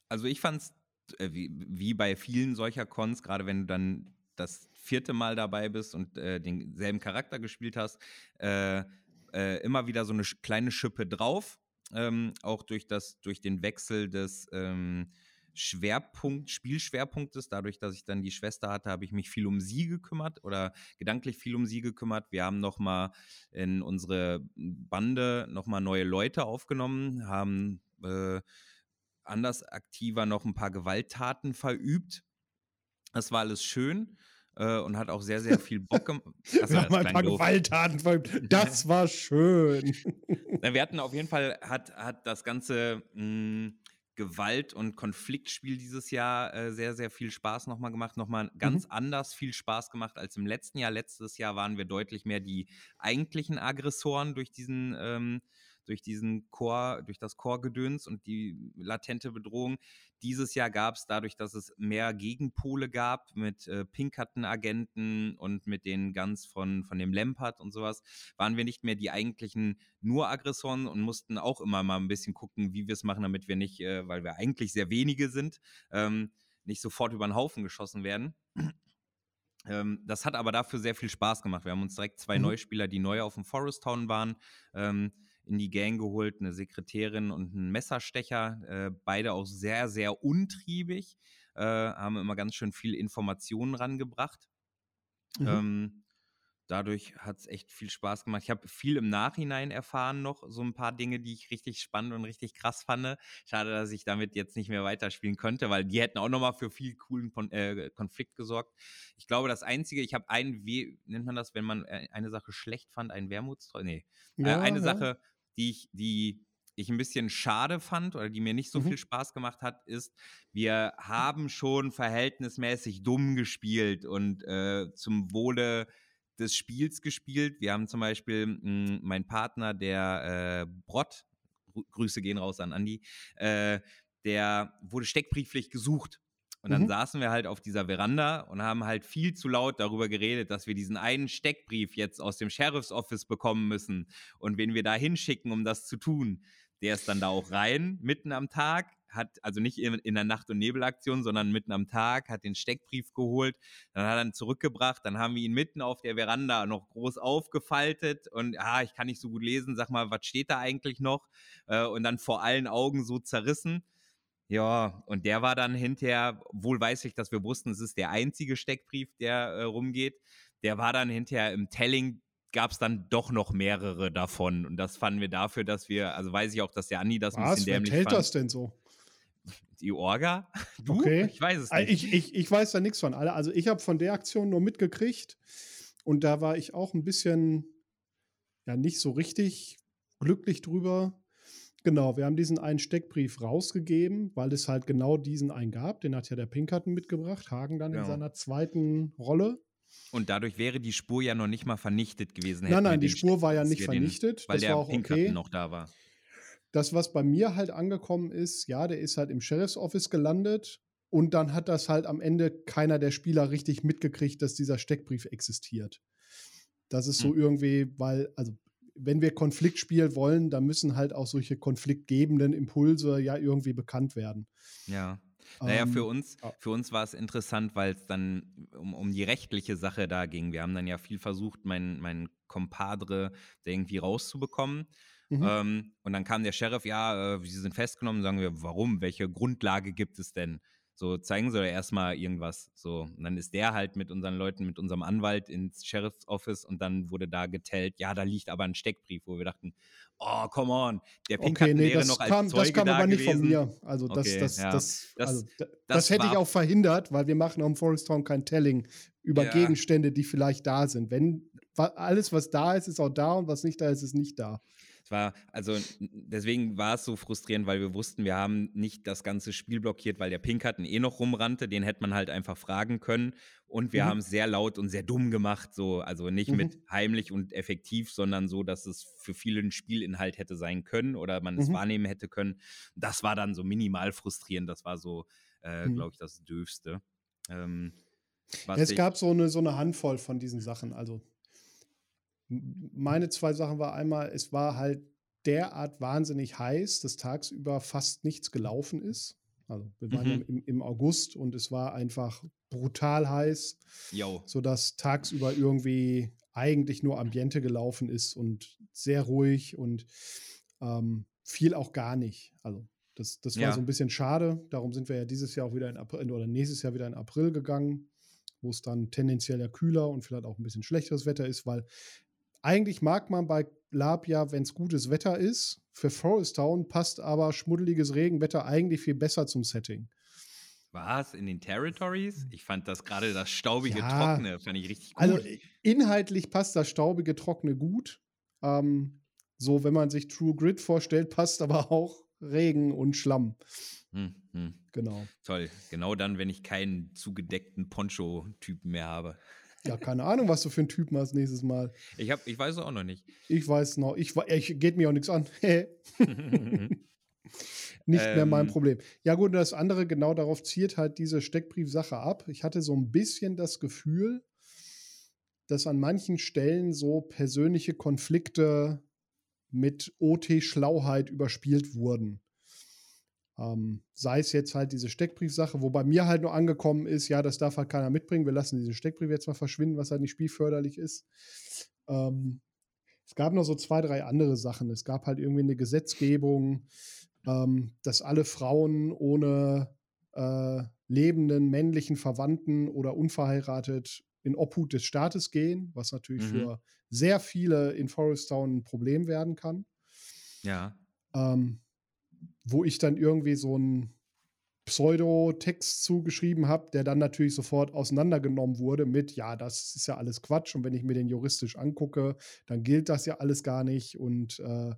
Also ich fand's äh, wie, wie bei vielen solcher Cons, gerade wenn du dann das vierte Mal dabei bist und äh, denselben Charakter gespielt hast, äh, äh, immer wieder so eine kleine Schippe drauf. Ähm, auch durch das, durch den Wechsel des ähm, Schwerpunkt, Spielschwerpunktes, dadurch, dass ich dann die Schwester hatte, habe ich mich viel um sie gekümmert oder gedanklich viel um sie gekümmert. Wir haben nochmal in unsere Bande nochmal neue Leute aufgenommen, haben äh, anders aktiver noch ein paar Gewalttaten verübt. Das war alles schön äh, und hat auch sehr, sehr viel Bock gemacht. <laughs> Wir haben ein paar Gewalttaten verübt. Das <laughs> war schön. Wir hatten auf jeden Fall, hat, hat das Ganze mh, Gewalt- und Konfliktspiel dieses Jahr äh, sehr, sehr viel Spaß nochmal gemacht. Nochmal ganz mhm. anders viel Spaß gemacht als im letzten Jahr. Letztes Jahr waren wir deutlich mehr die eigentlichen Aggressoren durch diesen ähm, durch diesen Chor, durch das Chorgedöns und die latente Bedrohung. Dieses Jahr gab es dadurch, dass es mehr Gegenpole gab mit äh, Pinkerton-Agenten und mit den Guns von, von dem Lampard und sowas, waren wir nicht mehr die eigentlichen nur Aggressoren und mussten auch immer mal ein bisschen gucken, wie wir es machen, damit wir nicht, äh, weil wir eigentlich sehr wenige sind, ähm, nicht sofort über den Haufen geschossen werden. Ähm, das hat aber dafür sehr viel Spaß gemacht. Wir haben uns direkt zwei mhm. Neuspieler, die neu auf dem Forest Town waren, ähm, in die Gang geholt, eine Sekretärin und einen Messerstecher, äh, beide auch sehr, sehr untriebig, äh, haben immer ganz schön viel Informationen rangebracht. Mhm. Ähm, dadurch hat es echt viel Spaß gemacht. Ich habe viel im Nachhinein erfahren noch, so ein paar Dinge, die ich richtig spannend und richtig krass fand. Schade, dass ich damit jetzt nicht mehr weiterspielen könnte, weil die hätten auch nochmal für viel coolen äh, Konflikt gesorgt. Ich glaube, das Einzige, ich habe einen, wie nennt man das, wenn man äh, eine Sache schlecht fand, ein Wermutstreu? Nee. Äh, ja, eine ja. Sache die ich, die ich ein bisschen schade fand oder die mir nicht so mhm. viel Spaß gemacht hat, ist, wir haben schon verhältnismäßig dumm gespielt und äh, zum Wohle des Spiels gespielt. Wir haben zum Beispiel mh, hm, mein Partner, der äh, Brott, Grüße gehen raus an Andi, äh, der wurde steckbrieflich gesucht und dann mhm. saßen wir halt auf dieser Veranda und haben halt viel zu laut darüber geredet, dass wir diesen einen Steckbrief jetzt aus dem Sheriff's Office bekommen müssen und wen wir da hinschicken, um das zu tun. Der ist dann da auch rein, mitten am Tag, hat, also nicht in, in der Nacht- und Nebelaktion, sondern mitten am Tag, hat den Steckbrief geholt, dann hat er ihn zurückgebracht, dann haben wir ihn mitten auf der Veranda noch groß aufgefaltet und, ah, ich kann nicht so gut lesen, sag mal, was steht da eigentlich noch? Äh, und dann vor allen Augen so zerrissen. Ja, und der war dann hinterher, wohl weiß ich, dass wir wussten, es ist der einzige Steckbrief, der äh, rumgeht. Der war dann hinterher im Telling, gab es dann doch noch mehrere davon. Und das fanden wir dafür, dass wir, also weiß ich auch, dass der Andi das Was? ein bisschen dämlich Wer hält fand. das denn so? Die Orga? <laughs> Du? Okay. Ich weiß es nicht. Ich, ich, ich weiß da nichts von. Also ich habe von der Aktion nur mitgekriegt und da war ich auch ein bisschen, ja, nicht so richtig glücklich drüber Genau, wir haben diesen einen Steckbrief rausgegeben, weil es halt genau diesen einen gab. Den hat ja der Pinkerton mitgebracht, Hagen dann genau. in seiner zweiten Rolle. Und dadurch wäre die Spur ja noch nicht mal vernichtet gewesen. Nein, nein, die Spur war ja nicht vernichtet. Den, weil das der war auch Pinkerton okay. noch da war. Das, was bei mir halt angekommen ist, ja, der ist halt im Sheriff's Office gelandet und dann hat das halt am Ende keiner der Spieler richtig mitgekriegt, dass dieser Steckbrief existiert. Das ist so hm. irgendwie, weil, also wenn wir Konfliktspiel wollen, dann müssen halt auch solche konfliktgebenden Impulse ja irgendwie bekannt werden. Ja. Naja, ähm, für uns, für uns war es interessant, weil es dann um, um die rechtliche Sache da ging. Wir haben dann ja viel versucht, meinen mein Compadre da irgendwie rauszubekommen. Mhm. Ähm, und dann kam der Sheriff, ja, äh, sie sind festgenommen, sagen wir, warum? Welche Grundlage gibt es denn? So, zeigen Sie doch erstmal irgendwas. So, und dann ist der halt mit unseren Leuten, mit unserem Anwalt ins Sheriff's Office und dann wurde da getellt, ja, da liegt aber ein Steckbrief, wo wir dachten, oh, come on, der Pinkerton okay, nee, wäre noch als kam, Zeuge Das kam da aber nicht von mir. Also das, okay, das, ja. das, also, das, das, hätte ich auch verhindert, weil wir machen am Forest Town kein Telling über ja. Gegenstände, die vielleicht da sind. Wenn alles, was da ist, ist auch da und was nicht da ist, ist nicht da. Es war, also deswegen war es so frustrierend, weil wir wussten, wir haben nicht das ganze Spiel blockiert, weil der Pinkerton eh noch rumrannte, den hätte man halt einfach fragen können. Und wir mhm. haben es sehr laut und sehr dumm gemacht, so, also nicht mhm. mit heimlich und effektiv, sondern so, dass es für viele ein Spielinhalt hätte sein können oder man es mhm. wahrnehmen hätte können. Das war dann so minimal frustrierend, das war so, äh, mhm. glaube ich, das Döfste. Ähm, es gab so eine, so eine Handvoll von diesen Sachen, also meine zwei Sachen war einmal, es war halt derart wahnsinnig heiß, dass tagsüber fast nichts gelaufen ist. Also wir waren mhm. im, im, August und es war einfach brutal heiß, Yo. sodass tagsüber irgendwie eigentlich nur Ambiente gelaufen ist und sehr ruhig und ähm, viel auch gar nicht. Also das, das war ja. so ein bisschen schade. Darum sind wir ja dieses Jahr auch wieder in April oder nächstes Jahr wieder in April gegangen, wo es dann tendenziell ja kühler und vielleicht auch ein bisschen schlechteres Wetter ist, weil eigentlich mag man bei Lab ja, wenn es gutes Wetter ist. Für Forest Town passt aber schmuddeliges Regenwetter eigentlich viel besser zum Setting. Was? In den Territories? Ich fand das gerade das staubige ja, Trockene, fand ich richtig gut. Also inhaltlich passt das staubige Trockene gut. Ähm, so, wenn man sich True Grid vorstellt, passt aber auch Regen und Schlamm. Hm, hm. Genau. Toll. Genau dann, wenn ich keinen zugedeckten Poncho-Typen mehr habe. Ja, keine Ahnung, was du für einen Typen hast nächstes Mal. Ich, hab, ich weiß es auch noch nicht. Ich weiß noch, ich, ich geht mir auch nichts an. <laughs> Nicht ähm, mehr mein ähm. Problem. Ja, gut, das andere, genau darauf zielt halt diese Steckbriefsache ab. Ich hatte so ein bisschen das Gefühl, dass an manchen Stellen so persönliche Konflikte mit OT-Schlauheit überspielt wurden. Ähm, sei es jetzt halt diese Steckbriefsache, wo bei mir halt nur angekommen ist, ja, das darf halt keiner mitbringen, wir lassen diesen Steckbrief jetzt mal verschwinden, was halt nicht spielförderlich ist. Ähm, es gab noch so zwei, drei andere Sachen. Es gab halt irgendwie eine Gesetzgebung, ähm, dass alle Frauen ohne äh, lebenden männlichen Verwandten oder unverheiratet in Obhut des Staates gehen, was natürlich mhm. für sehr viele in Forest Town ein Problem werden kann. Ja. Ähm, wo ich dann irgendwie so einen Pseudo-Text zugeschrieben habe, der dann natürlich sofort auseinandergenommen wurde mit, ja, das ist ja alles Quatsch und wenn ich mir den juristisch angucke, dann gilt das ja alles gar nicht und äh,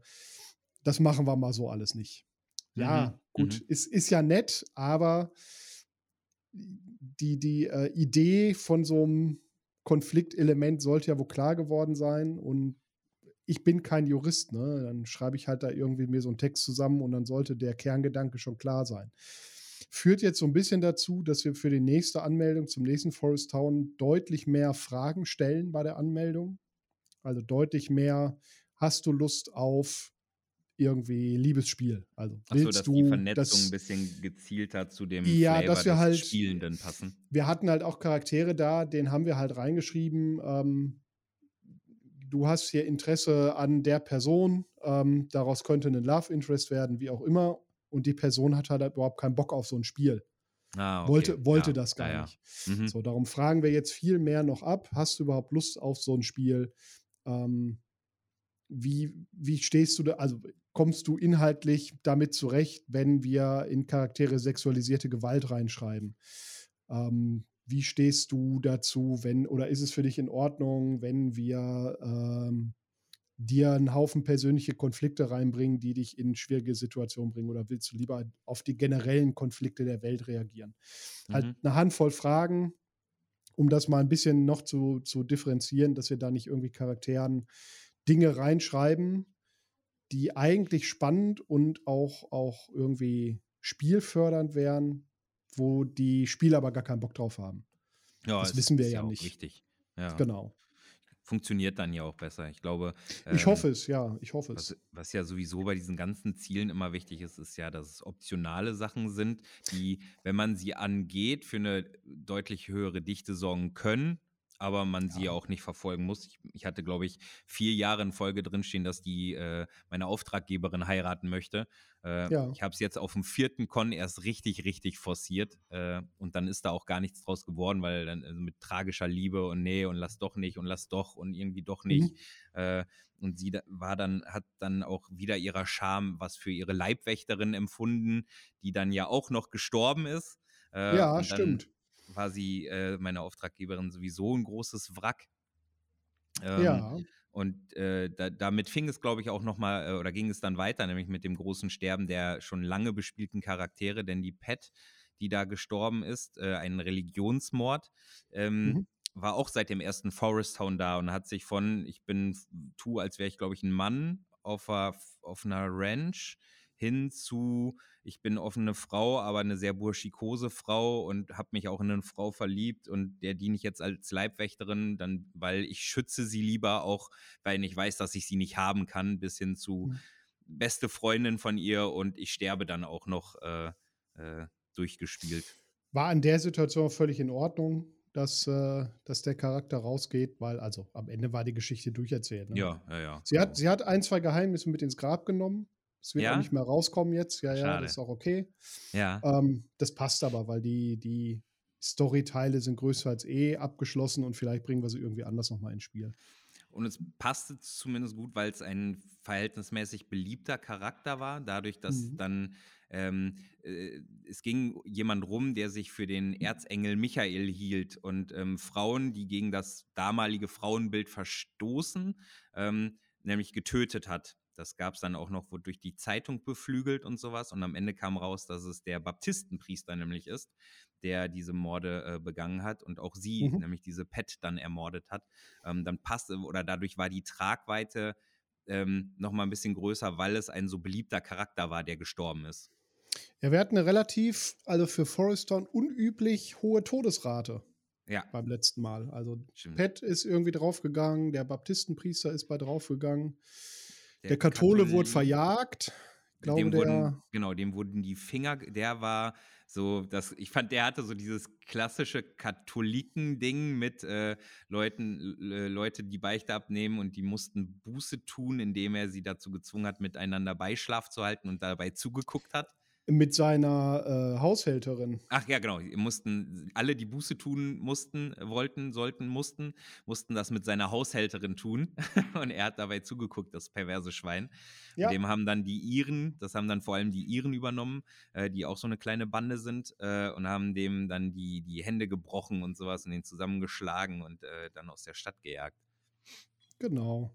das machen wir mal so alles nicht. Ja, mhm. gut, mhm. Ist, ist ja nett, aber die, die äh, Idee von so einem Konfliktelement sollte ja wohl klar geworden sein und ich bin kein Jurist, ne? Dann schreibe ich halt da irgendwie mir so einen Text zusammen und dann sollte der Kerngedanke schon klar sein. Führt jetzt so ein bisschen dazu, dass wir für die nächste Anmeldung zum nächsten Forest Town deutlich mehr Fragen stellen bei der Anmeldung. Also deutlich mehr, hast du Lust auf irgendwie Liebesspiel? Also willst so, dass du, die Vernetzung dass, ein bisschen gezielter zu dem ja, Flavor dass wir des halt, Spielenden passen. Wir hatten halt auch Charaktere da, den haben wir halt reingeschrieben, ähm, du hast hier Interesse an der Person, ähm, daraus könnte ein Love Interest werden, wie auch immer, und die Person hat halt überhaupt keinen Bock auf so ein Spiel. Ah, okay. Wollte, wollte ja, das gar ja, nicht. Mhm. So, darum fragen wir jetzt viel mehr noch ab. Hast du überhaupt Lust auf so ein Spiel? Ähm, wie, wie stehst du da? Also kommst du inhaltlich damit zurecht, wenn wir in Charaktere sexualisierte Gewalt reinschreiben? Ähm, wie stehst du dazu, wenn, oder ist es für dich in Ordnung, wenn wir ähm, dir einen Haufen persönliche Konflikte reinbringen, die dich in schwierige Situationen bringen? Oder willst du lieber auf die generellen Konflikte der Welt reagieren? Halt mhm. Halt eine Handvoll Fragen, um das mal ein bisschen noch zu, zu differenzieren, dass wir da nicht irgendwie Charakteren Dinge reinschreiben, die eigentlich spannend und auch, auch irgendwie spielfördernd wären, wo die Spieler aber gar keinen Bock drauf haben. Ja, das wissen wir ja, ja nicht. Richtig. Ja. Genau. Funktioniert dann ja auch besser. Ich glaube. Ich ähm, hoffe es, ja. Ich hoffe es. Was, was, ja sowieso bei diesen ganzen Zielen immer wichtig ist, ist ja, dass es optionale Sachen sind, die, wenn man sie angeht, für eine deutlich höhere Dichte sorgen können aber man sie ja. auch nicht verfolgen muss. Ich, ich hatte, glaube ich, vier Jahre in Folge drinstehen, dass die äh, meine Auftraggeberin heiraten möchte. Äh, ja. Ich habe es jetzt auf dem vierten Con erst richtig, richtig forciert äh, und dann ist da auch gar nichts draus geworden, weil dann also mit tragischer Liebe und nee und lass doch nicht und lass doch und irgendwie doch nicht. Mhm. Und sie war dann, hat dann auch wieder ihrer Scham was für ihre Leibwächterin empfunden, die dann ja auch noch gestorben ist. Äh, ja, stimmt war sie, äh, meine Auftraggeberin, sowieso ein großes Wrack. Ähm, ja. Und äh, da, damit fing es, glaube ich, auch nochmal, äh, oder ging es dann weiter, nämlich mit dem großen Sterben der schon lange bespielten Charaktere, denn die Pet, die da gestorben ist, äh, ein Religionsmord, ähm, mhm. war auch seit dem ersten Forest Town da und hat sich von, ich bin, tu, als wäre ich, glaube ich, ein Mann auf, a, auf einer Ranch hin zu, ich bin offene Frau, aber eine sehr burschikose Frau und habe mich auch in eine Frau verliebt und der diene ich jetzt als Leibwächterin, dann, weil ich schütze sie lieber, auch weil ich weiß, dass ich sie nicht haben kann, bis hin zu mhm. beste Freundin von ihr und ich sterbe dann auch noch äh, äh, durchgespielt. War in der Situation völlig in Ordnung, dass, äh, dass der Charakter rausgeht, weil also am Ende war die Geschichte durcherzählt. Ne? Ja, ja, ja. Sie, hat, genau. sie hat ein, zwei Geheimnisse mit ins Grab genommen. Es wird ja? auch nicht mehr rauskommen jetzt. Ja, Schade. ja, das ist auch okay. Ja. Ähm, das passt aber, weil die, die Storyteile sind größtenteils eh abgeschlossen und vielleicht bringen wir sie irgendwie anders nochmal ins Spiel. Und es passte zumindest gut, weil es ein verhältnismäßig beliebter Charakter war, dadurch, dass mhm. dann ähm, äh, es ging jemand rum, der sich für den Erzengel Michael hielt und ähm, Frauen, die gegen das damalige Frauenbild verstoßen, ähm, nämlich getötet hat. Das gab es dann auch noch, wurde durch die Zeitung beflügelt und sowas. Und am Ende kam raus, dass es der Baptistenpriester nämlich ist, der diese Morde äh, begangen hat und auch sie, mhm. nämlich diese Pet, dann ermordet hat. Ähm, dann passte oder dadurch war die Tragweite ähm, noch mal ein bisschen größer, weil es ein so beliebter Charakter war, der gestorben ist. Ja, wir hatten eine relativ, also für Forest Town unüblich hohe Todesrate. Ja. Beim letzten Mal. Also Stimmt. Pat ist irgendwie draufgegangen, der Baptistenpriester ist bei draufgegangen. Der, der Kathole Kathol wurde verjagt. Glaube, dem wurden, genau, dem wurden die Finger, der war so, das, ich fand, der hatte so dieses klassische Katholiken-Ding mit äh, Leuten, äh, Leute, die Beichte abnehmen und die mussten Buße tun, indem er sie dazu gezwungen hat, miteinander Beischlaf zu halten und dabei zugeguckt hat mit seiner äh, Haushälterin. Ach ja, genau. Mussten alle, die Buße tun mussten, wollten, sollten, mussten, mussten das mit seiner Haushälterin tun. <laughs> und er hat dabei zugeguckt, das perverse Schwein. Ja. dem haben dann die Iren, das haben dann vor allem die Iren übernommen, äh, die auch so eine kleine Bande sind, äh, und haben dem dann die, die Hände gebrochen und sowas und den zusammengeschlagen und äh, dann aus der Stadt gejagt. Genau.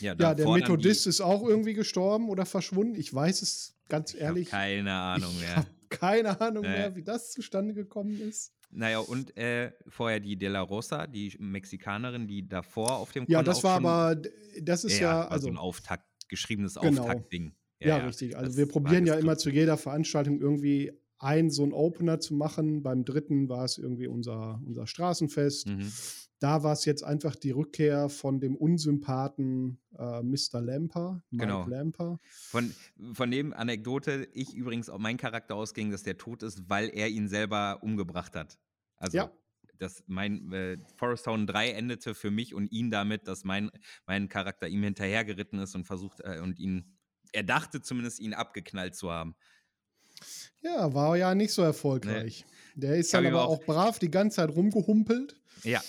Ja, ja der Methodist ist auch <laughs> irgendwie gestorben oder verschwunden. Ich weiß es ganz ich ehrlich. Keine Ahnung mehr. keine Ahnung äh. mehr, wie das zustande gekommen ist. Naja, und äh, vorher die De La Rosa, die Mexikanerin, die davor auf dem Ja, das war aber, das ist ja, ja also so ein Auftakt, geschriebenes genau. Auftaktding. Ja, ja, richtig. Also wir probieren ja immer zu jeder Veranstaltung irgendwie ein so ein Opener zu machen. Beim dritten war es irgendwie unser, unser Straßenfest. Mhm. Da war es jetzt einfach die Rückkehr von dem Unsympathen äh, Mr. Lamper, Mike genau. Lamper. Von, von dem Anekdote, ich übrigens auch mein Charakter ausging, dass der tot ist, weil er ihn selber umgebracht hat. Also ja. dass mein äh, Forest Town 3 endete für mich und ihn damit, dass mein, mein Charakter ihm hinterhergeritten ist und versucht äh, und ihn, er dachte zumindest, ihn abgeknallt zu haben. Ja, war ja nicht so erfolgreich. Nee. Der ist dann aber auch brav die ganze Zeit rumgehumpelt. Ja,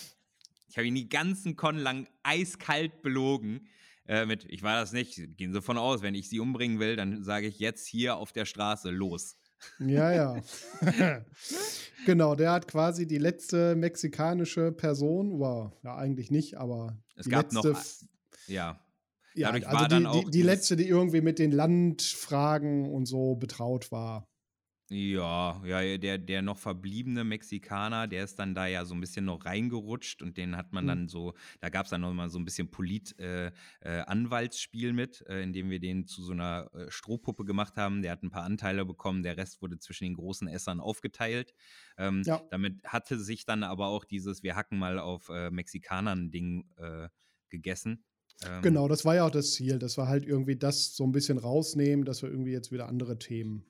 ich habe ihn die ganzen Con lang eiskalt belogen. Äh, mit, ich war das nicht, gehen Sie von aus, wenn ich Sie umbringen will, dann sage ich jetzt hier auf der Straße los. Ja, ja. <laughs> <laughs> genau, der hat quasi die letzte mexikanische Person, wow, ja, eigentlich nicht, aber es gab letzte, noch, ja. Ja, also die, die, die letzte, die irgendwie mit den Landfragen und so betraut war. Ja, ja, der, der noch verbliebene Mexikaner, der ist dann da ja so ein bisschen noch reingerutscht und den hat man mhm. dann so, da gab es dann noch mal so ein bisschen Polit-Anwaltsspiel äh, äh, mit, äh, indem wir den zu so einer äh, Strohpuppe gemacht haben. Der hat ein paar Anteile bekommen, der Rest wurde zwischen den großen Essern aufgeteilt. Ähm, ja. Damit hatte sich dann aber auch dieses Wir hacken mal auf äh, Mexikanern-Ding äh, gegessen. Ähm, genau, das war ja auch das Ziel. Das war halt irgendwie das so ein bisschen rausnehmen, dass wir irgendwie jetzt wieder andere Themen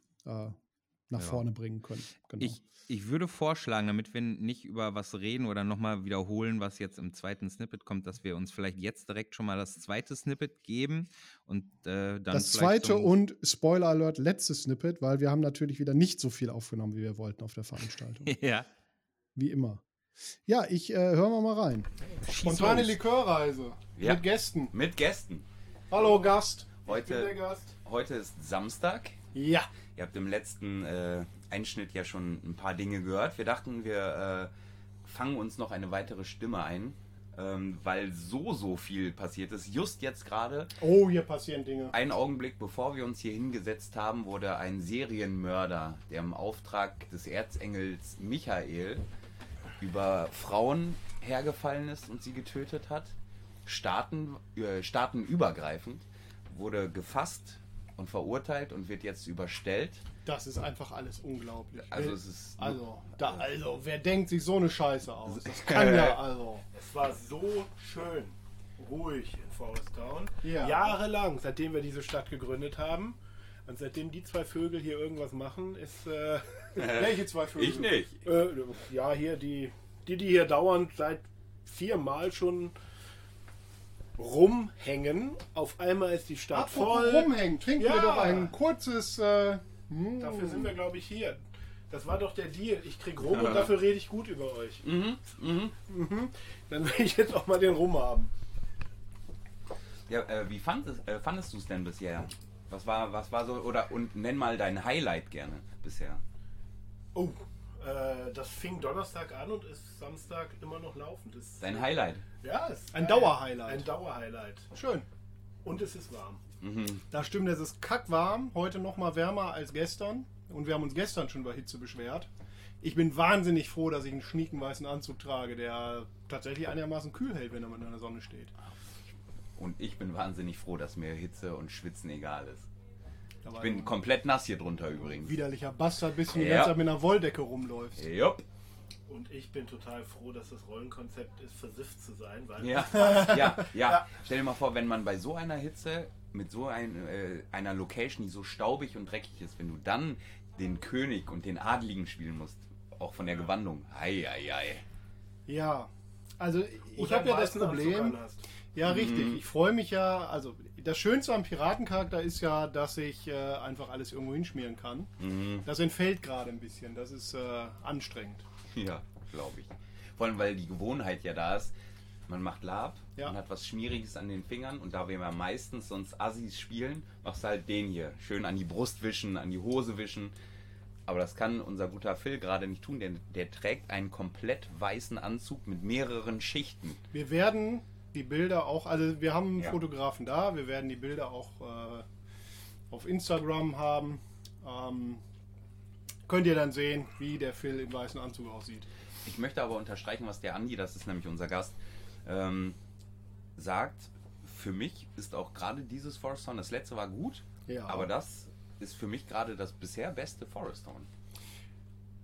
nach ja. vorne bringen können. Genau. Ich, ich würde vorschlagen, damit wir nicht über was reden oder nochmal wiederholen, was jetzt im zweiten Snippet kommt, dass wir uns vielleicht jetzt direkt schon mal das zweite Snippet geben und äh, dann. Das zweite und Spoiler Alert, letztes Snippet, weil wir haben natürlich wieder nicht so viel aufgenommen, wie wir wollten auf der Veranstaltung. <laughs> ja. Wie immer. Ja, ich äh, hören wir mal rein. Spontane Likörreise. Ja. Mit Gästen. Mit Gästen. Hallo Gast. Heute, Gast. heute ist Samstag. Ja. Ihr habt im letzten äh, Einschnitt ja schon ein paar Dinge gehört. Wir dachten, wir äh, fangen uns noch eine weitere Stimme ein, ähm, weil so, so viel passiert ist. Just jetzt gerade. Oh, hier passieren Dinge. Einen Augenblick, bevor wir uns hier hingesetzt haben, wurde ein Serienmörder, der im Auftrag des Erzengels Michael über Frauen hergefallen ist und sie getötet hat. Staaten, äh, staatenübergreifend wurde gefasst und verurteilt und wird jetzt überstellt. Das ist einfach alles unglaublich. Also es ist also, da, also wer denkt sich so eine Scheiße aus? <laughs> Das kann ja also. Es war so schön ruhig in Forest Town. Ja. Jahrelang, seitdem wir diese Stadt gegründet haben. Und seitdem die zwei Vögel hier irgendwas machen, ist. Äh, <laughs> welche zwei Vögel? Ich nicht. Äh, ja, hier die, die, die hier dauernd seit viermal schon rumhängen. Auf einmal ist die Stadt Apropos voll. Rumhängen, trinken ja. wir doch ein kurzes. Äh, hm. dafür sind wir, glaube ich, hier. Das war doch der Deal. Ich krieg Rum und dafür rede ich gut über euch. Mhm. Mhm. Mhm. Dann will ich jetzt auch mal den Rum haben. Ja, äh, wie fandest, äh, fandest du es denn bisher? Was war, was war so, oder und nenn mal dein Highlight gerne bisher. Oh, äh, das fing Donnerstag an und ist Samstag immer noch laufend. Ist Dein Highlight? Ja, ist ein Dauerhighlight. Ein Dauerhighlight. Schön. Und es ist warm. Mhm. Da stimmt, es ist kackwarm, heute noch mal wärmer als gestern. Und wir haben uns gestern schon über Hitze beschwert. Ich bin wahnsinnig froh, dass ich einen schnieken weißen Anzug trage, der tatsächlich einigermaßen kühl hält, wenn er in der Sonne steht. Und ich bin wahnsinnig froh, dass mir Hitze und Schwitzen egal ist. Ich bin komplett nass hier drunter übrigens. widerlicher Bastard, bis du die Ja. ganze Zeit mit einer Wolldecke rumläufst. Jupp. Und ich bin total froh, dass das Rollenkonzept ist, versifft zu sein, weil Ja, <laughs> ja, ja. Stell dir mal vor, wenn man bei so einer Hitze, mit so ein, äh, einer Location, die so staubig und dreckig ist, wenn du dann den König und den Adligen spielen musst, auch von der Gewandung. Ei, ei, ei. Ja, also ich habe ja das Problem. Ja, richtig. Ich freue mich ja. Also, das Schönste am Piratencharakter ist ja, dass ich äh, einfach alles irgendwo hinschmieren kann. Mhm. Das entfällt gerade ein bisschen. Das ist äh, anstrengend. <laughs> Ja, glaube ich. Vor allem, weil die Gewohnheit ja da ist. Man macht Lab, Ja. man hat was Schmieriges an den Fingern und da wir ja meistens sonst Assis spielen, machst du halt den hier. Schön an die Brust wischen, an die Hose wischen. Aber das kann unser guter Phil gerade nicht tun, denn der trägt einen komplett weißen Anzug mit mehreren Schichten. Wir werden die Bilder auch, also wir haben einen Ja. Fotografen da, wir werden die Bilder auch äh, auf Instagram haben. Ähm, könnt ihr dann sehen, wie der Phil im weißen Anzug aussieht. Ich möchte aber unterstreichen, was der Andi, das ist nämlich unser Gast, ähm, sagt. Für mich ist auch gerade dieses Forest Town, das letzte war gut, Ja. aber das ist für mich gerade das bisher beste Forest Town.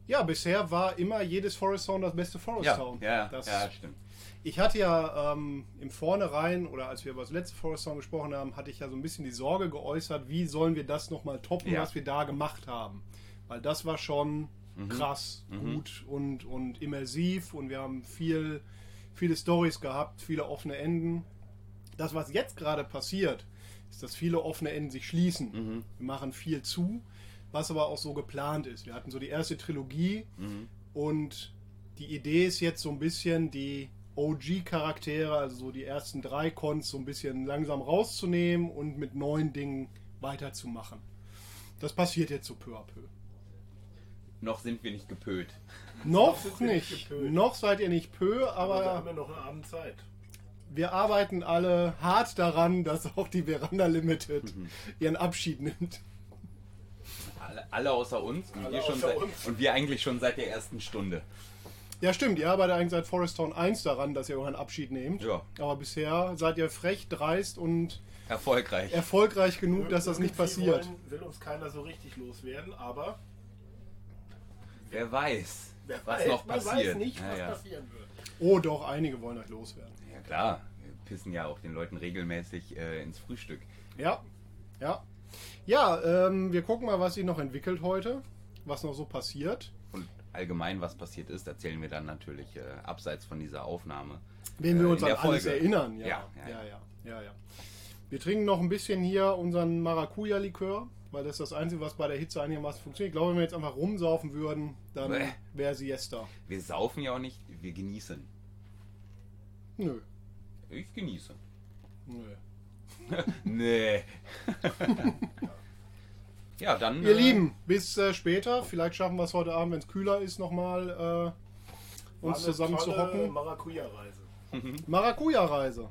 Ja, bisher war immer jedes Forest Town das beste Forest Ja, Town. ja, das, ja, stimmt. Ich hatte ja ähm, im Vornherein, oder als wir über das letzte Forest Town gesprochen haben, hatte ich ja so ein bisschen die Sorge geäußert, wie sollen wir das nochmal toppen, Ja. was wir da gemacht haben. Weil das war schon Mhm. krass, gut und, und immersiv und wir haben viel, viele Stories gehabt, viele offene Enden. Das, was jetzt gerade passiert, ist, dass viele offene Enden sich schließen. Mhm. Wir machen viel zu, was aber auch so geplant ist. Wir hatten so die erste Trilogie Mhm. und die Idee ist jetzt so ein bisschen die OG-Charaktere, also so die ersten drei Cons, so ein bisschen langsam rauszunehmen und mit neuen Dingen weiterzumachen. Das passiert jetzt so peu à peu. Noch sind wir nicht gepölt. Noch wir nicht nicht. gepölt. Noch seid ihr nicht peu, aber da haben wir noch einen Abend Zeit. wir arbeiten alle hart daran, dass auch die Veranda Limited Mhm. ihren Abschied nimmt. Alle, alle außer uns und, Alle wir außer uns. und wir eigentlich schon seit der ersten Stunde. Ja, stimmt. Ihr arbeitet eigentlich seit Forest Town 1 daran, dass ihr euren Abschied nehmt. Ja. Aber bisher seid ihr frech, dreist und Erfolgreich. erfolgreich genug, dass das nicht passiert. Wollen, will uns keiner so richtig loswerden, aber Wer weiß, wer was weiß, noch man passiert. weiß nicht, ja, was ja. passieren wird. Oh, doch, einige wollen euch loswerden. ja, klar. Wir pissen ja auch den Leuten regelmäßig äh, ins Frühstück. Ja, ja. Ja, ähm, wir gucken mal, was sich noch entwickelt heute, was noch so passiert. Allgemein, was passiert ist, erzählen wir dann natürlich äh, abseits von dieser Aufnahme. Wenn wir Äh, uns an der alles Folge. erinnern. Ja, Ja, ja, ja, ja, ja, ja. Wir trinken noch ein bisschen hier unseren Maracuja-Likör, weil das ist das Einzige, was bei der Hitze einigermaßen funktioniert. Ich glaube, wenn wir jetzt einfach rumsaufen würden, dann wäre Siesta. Wir saufen ja auch nicht, wir genießen. Nö, Ich genieße. nö. <laughs> nee. <laughs> ja, dann. Ihr äh, Lieben, bis äh, später. Vielleicht schaffen wir es heute Abend, wenn es kühler ist, nochmal äh, uns zusammen zu hocken. Maracuja-Reise. Maracuja-Reise.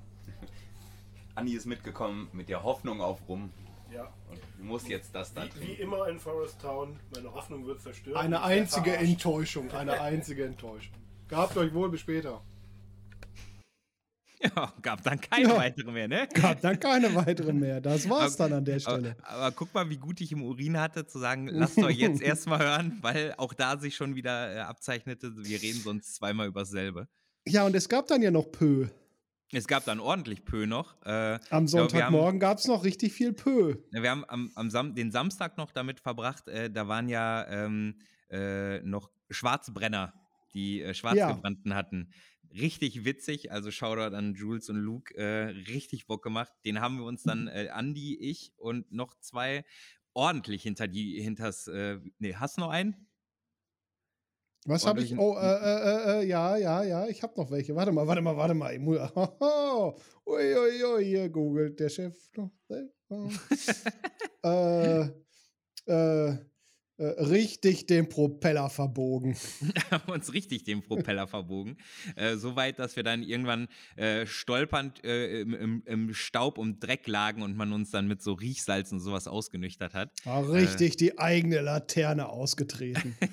<laughs> Andi ist mitgekommen mit der Hoffnung auf Rum Ja. und muss jetzt das da Wie, wie immer in Forest Town, meine Hoffnung wird zerstört. Eine einzige. Enttäuschung. Eine einzige Enttäuschung. Gehabt euch wohl, bis später. <laughs> Ja, gab dann keine Ja. weitere mehr, ne? Gab dann keine <laughs> weiteren mehr. Das war's dann an der Stelle. Aber, aber guck mal, wie gut ich im Urin hatte, zu sagen, lasst euch jetzt <laughs> erstmal hören, weil auch da sich schon wieder äh, abzeichnete, wir reden sonst zweimal über dasselbe. Ja, und es gab dann ja noch Pö. Es gab dann ordentlich Pö noch. Äh, Am Ja, Sonntagmorgen gab's noch richtig viel Pö. Ja, Wir haben am, am Sam den Samstag noch damit verbracht, äh, da waren ja ähm, äh, noch Schwarzbrenner, die äh, Schwarzgebrannten hatten. Richtig witzig, also Shoutout an Jules und Luke, äh, richtig Bock gemacht. Den haben wir uns dann, äh, Andi, ich und noch zwei ordentlich hinter die, hinters, äh, nee, hast du noch einen? Was habe ich? Oh, äh, äh, äh, ja, ja, ja, ich habe noch welche. Warte mal, warte mal, warte mal. Muss- <laughs> Ui, ui, ui, hier googelt der Chef noch selber. <laughs> äh, äh, Äh, richtig den Propeller verbogen. <laughs> haben uns richtig den Propeller verbogen. Äh, so weit, dass wir dann irgendwann äh, stolpernd äh, im, im, im, Staub und Dreck lagen und man uns dann mit so Riechsalz und sowas ausgenüchtert hat. War richtig die eigene Laterne ausgetreten. <laughs>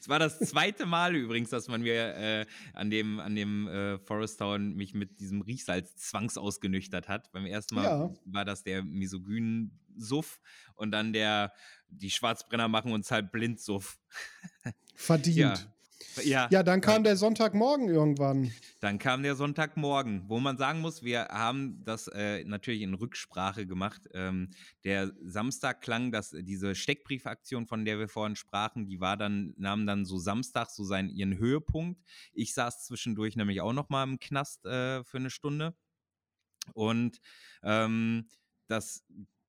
Es war das zweite Mal übrigens, dass man mir äh, an dem, an dem äh, Forest Town mich mit diesem Riechsalz zwangsausgenüchtert hat. Beim ersten Mal ja. war das der misogynen Suff und dann der die Schwarzbrenner machen uns halt Blindsuff. <laughs> Verdient. Ja. Ja, ja, dann kam der Sonntagmorgen irgendwann. Dann kam der Sonntagmorgen, wo man sagen muss, wir haben das äh, natürlich in Rücksprache gemacht. Ähm, der Samstag klang, dass diese Steckbriefaktion, von der wir vorhin sprachen, die war dann, nahm dann so Samstag so seinen ihren Höhepunkt. Ich saß zwischendurch nämlich auch noch mal im Knast äh, für eine Stunde. Und ähm, das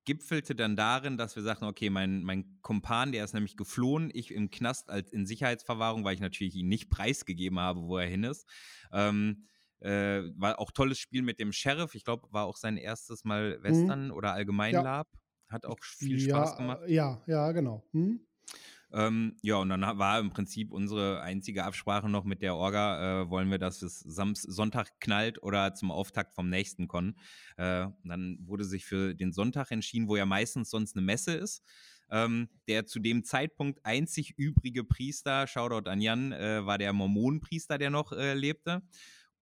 gipfelte dann darin, dass wir sagten, okay, mein, mein Kumpan, der ist nämlich geflohen, ich im Knast als in Sicherheitsverwahrung, weil ich natürlich ihn nicht preisgegeben habe, wo er hin ist. Ähm, äh, war auch tolles Spiel mit dem Sheriff. Ich glaube, war auch sein erstes Mal mhm. Western mhm. oder Allgemeinlab. Ja. Hat auch viel Spaß ja, gemacht. Ja, ja, genau. Mhm. Ähm, ja, und dann war im Prinzip unsere einzige Absprache noch mit der Orga, äh, wollen wir, dass es Sams Sonntag knallt oder zum Auftakt vom nächsten Con. Äh, dann wurde sich für den Sonntag entschieden, wo ja meistens sonst eine Messe ist. Ähm, der zu dem Zeitpunkt einzig übrige Priester, Shoutout an Jan, äh, war der Mormonenpriester, der noch äh, lebte.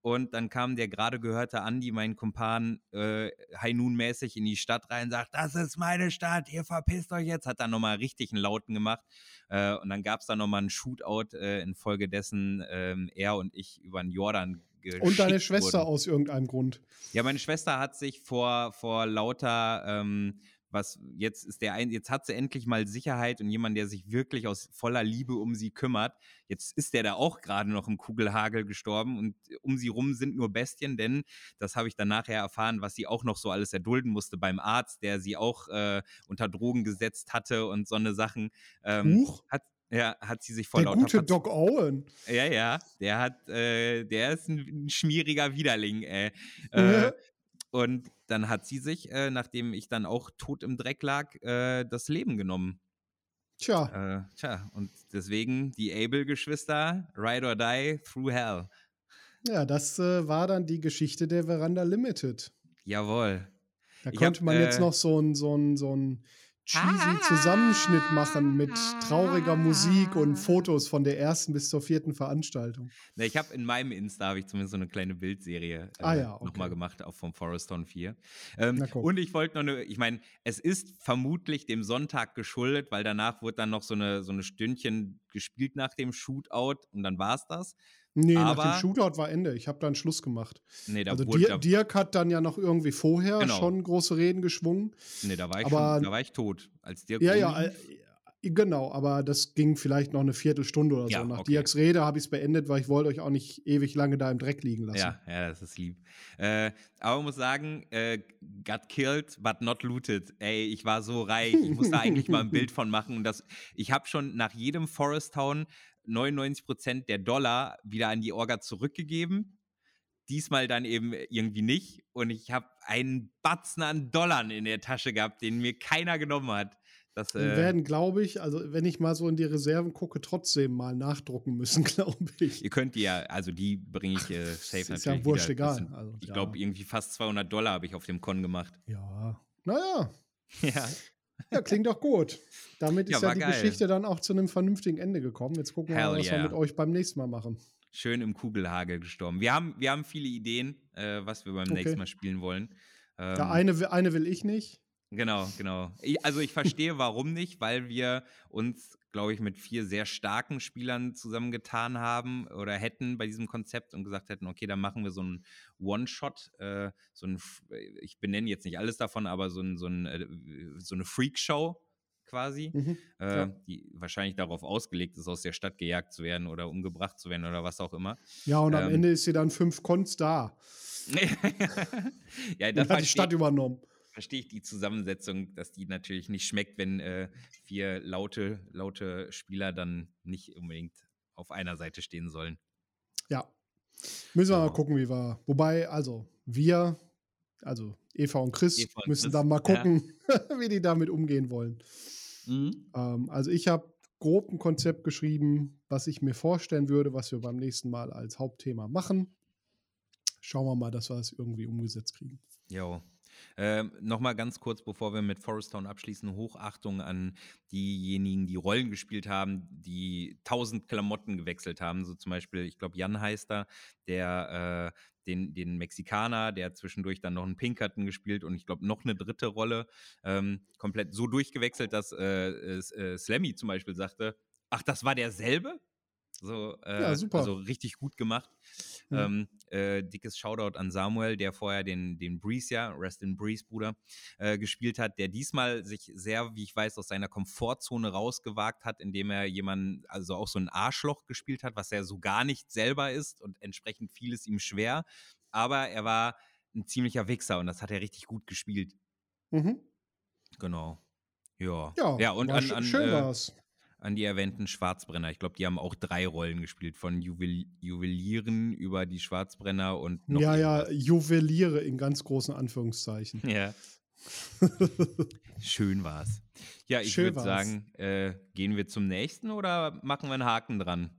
Und dann kam der gerade gehörte Andi, mein Kumpan, äh, High Noon-mäßig in die Stadt rein, sagt, das ist meine Stadt, ihr verpisst euch jetzt. Hat dann nochmal richtig einen Lauten gemacht. Äh, und dann gab es da nochmal einen Shootout, äh, infolgedessen ähm, er und ich über den Jordan Und deine Schwester wurden. aus irgendeinem Grund. Ja, meine Schwester hat sich vor, vor lauter ähm, was jetzt ist der ein, jetzt hat sie endlich mal Sicherheit und jemand, der sich wirklich aus voller Liebe um sie kümmert. Jetzt ist der da auch gerade noch im Kugelhagel gestorben und um sie rum sind nur Bestien, denn das habe ich dann nachher erfahren, was sie auch noch so alles erdulden musste beim Arzt, der sie auch äh, unter Drogen gesetzt hatte und so eine Sachen. Ähm, Huch. Hat, ja, hat sie sich vor der lauter gute Doc Owen. Ja, ja, der hat, äh, der ist ein, ein schmieriger Widerling, ey. <laughs> Äh, und dann hat sie sich, äh, nachdem ich dann auch tot im Dreck lag, äh, das Leben genommen. Tja. Äh, tja, und deswegen die Able-Geschwister, Ride or Die, Through Hell. Ja, das äh, war dann die Geschichte der Veranda Limited. Jawohl. Da ich konnte hab, man jetzt äh noch so ein, so ein, so ein cheesy Zusammenschnitt machen mit trauriger Musik und Fotos von der ersten bis zur vierten Veranstaltung. Na, ich habe in meinem Insta habe ich zumindest so eine kleine Bildserie äh, ah, ja, okay. nochmal gemacht, auch vom Forest Town 4. Ähm, und ich wollte noch eine, ich meine, es ist vermutlich dem Sonntag geschuldet, weil danach wurde dann noch so eine, so eine Stündchen gespielt nach dem Shootout und dann war es das. Nee, aber, nach dem Shootout war Ende. Ich habe dann Schluss gemacht. Nee, da also wurde, Dirk, Dirk hat dann ja noch irgendwie vorher genau. schon große Reden geschwungen. Nee, da war ich, aber, schon, da war ich tot. Als Dirk ja, ja, genau, aber das ging vielleicht noch eine Viertelstunde oder so. Ja, Nach okay. Dirks Rede habe ich es beendet, weil ich wollte euch auch nicht ewig lange da im Dreck liegen lassen. Ja, ja, das ist lieb. Äh, aber ich muss sagen, äh, got killed, but not looted. Ey, ich war so reich. Ich muss da eigentlich mal ein <laughs> Bild von machen. Und das, ich habe schon nach jedem Forest Town 99 Prozent der Dollar wieder an die Orga zurückgegeben. Diesmal dann eben irgendwie nicht. Und ich habe einen Batzen an Dollar in der Tasche gehabt, den mir keiner genommen hat. Das, äh, werden, glaube ich, also wenn ich mal so in die Reserven gucke, trotzdem mal nachdrucken müssen, <laughs> glaube ich. Ihr könnt die ja, also die bringe ich äh, safe ist natürlich. Ist ja wurscht egal. Sind, also, ich ja. glaube, irgendwie fast 200 Dollar habe ich auf dem Con gemacht. Ja, naja. Ja. <laughs> Ja, klingt doch gut. Damit ist ja, ja die geil. Geschichte dann auch zu einem vernünftigen Ende gekommen. Jetzt gucken wir mal, was yeah. wir mit euch beim nächsten Mal machen. Schön im Kugelhagel gestorben. Wir haben, wir haben viele Ideen, äh, was wir beim okay. nächsten Mal spielen wollen. Ähm, ja, eine, eine will ich nicht. Genau, genau. Also ich verstehe, warum nicht, weil wir uns, glaube ich, mit vier sehr starken Spielern zusammengetan haben oder hätten bei diesem Konzept und gesagt hätten, okay, dann machen wir so einen One-Shot, äh, so ein, ich benenne jetzt nicht alles davon, aber so, ein, so, ein, äh, so eine Freakshow quasi, mhm, äh, die wahrscheinlich darauf ausgelegt ist, aus der Stadt gejagt zu werden oder umgebracht zu werden oder was auch immer. Ja, und ähm, am Ende ist sie dann fünf Cons da. <laughs> ja, das hat die Stadt übernommen verstehe ich die Zusammensetzung, dass die natürlich nicht schmeckt, wenn äh, vier laute, laute Spieler dann nicht unbedingt auf einer Seite stehen sollen. Ja. Müssen wir so. mal gucken, wie wir. Wobei, also, wir, also Eva und Chris, Eva und müssen Chris, da mal gucken, ja. <laughs> wie die damit umgehen wollen. Mhm. Ähm, also ich habe grob ein Konzept geschrieben, was ich mir vorstellen würde, was wir beim nächsten Mal als Hauptthema machen. Schauen wir mal, dass wir es irgendwie umgesetzt kriegen. Jo. Ähm, Nochmal ganz kurz, bevor wir mit Forest Town abschließen, Hochachtung an diejenigen, die Rollen gespielt haben, die tausend Klamotten gewechselt haben. So zum Beispiel, ich glaube, Jan heißt da, der äh, den, den Mexikaner, der zwischendurch dann noch einen Pinkerton gespielt und ich glaube noch eine dritte Rolle, ähm, komplett so durchgewechselt, dass äh, äh, Slammy zum Beispiel sagte, ach, das war derselbe? So, äh, ja, super. Also richtig gut gemacht. Mhm. Ähm, äh, dickes Shoutout an Samuel, der vorher den, den Breeze, ja, Rest in Breeze, Bruder, äh, gespielt hat, der diesmal sich sehr, wie ich weiß, aus seiner Komfortzone rausgewagt hat, indem er jemanden, also auch so ein Arschloch gespielt hat, was er so gar nicht selber ist und entsprechend fiel es ihm schwer. Aber er war ein ziemlicher Wichser und das hat er richtig gut gespielt. Mhm. Genau. Ja. Ja, ja und an, an, schön äh, war's an die erwähnten Schwarzbrenner. Ich glaube, die haben auch drei Rollen gespielt, von Juwel Juwelieren über die Schwarzbrenner und noch. Ja, ja, Juweliere in ganz großen Anführungszeichen. Ja. <laughs> Schön war's. Ja, ich würde sagen, äh, gehen wir zum nächsten oder machen wir einen Haken dran?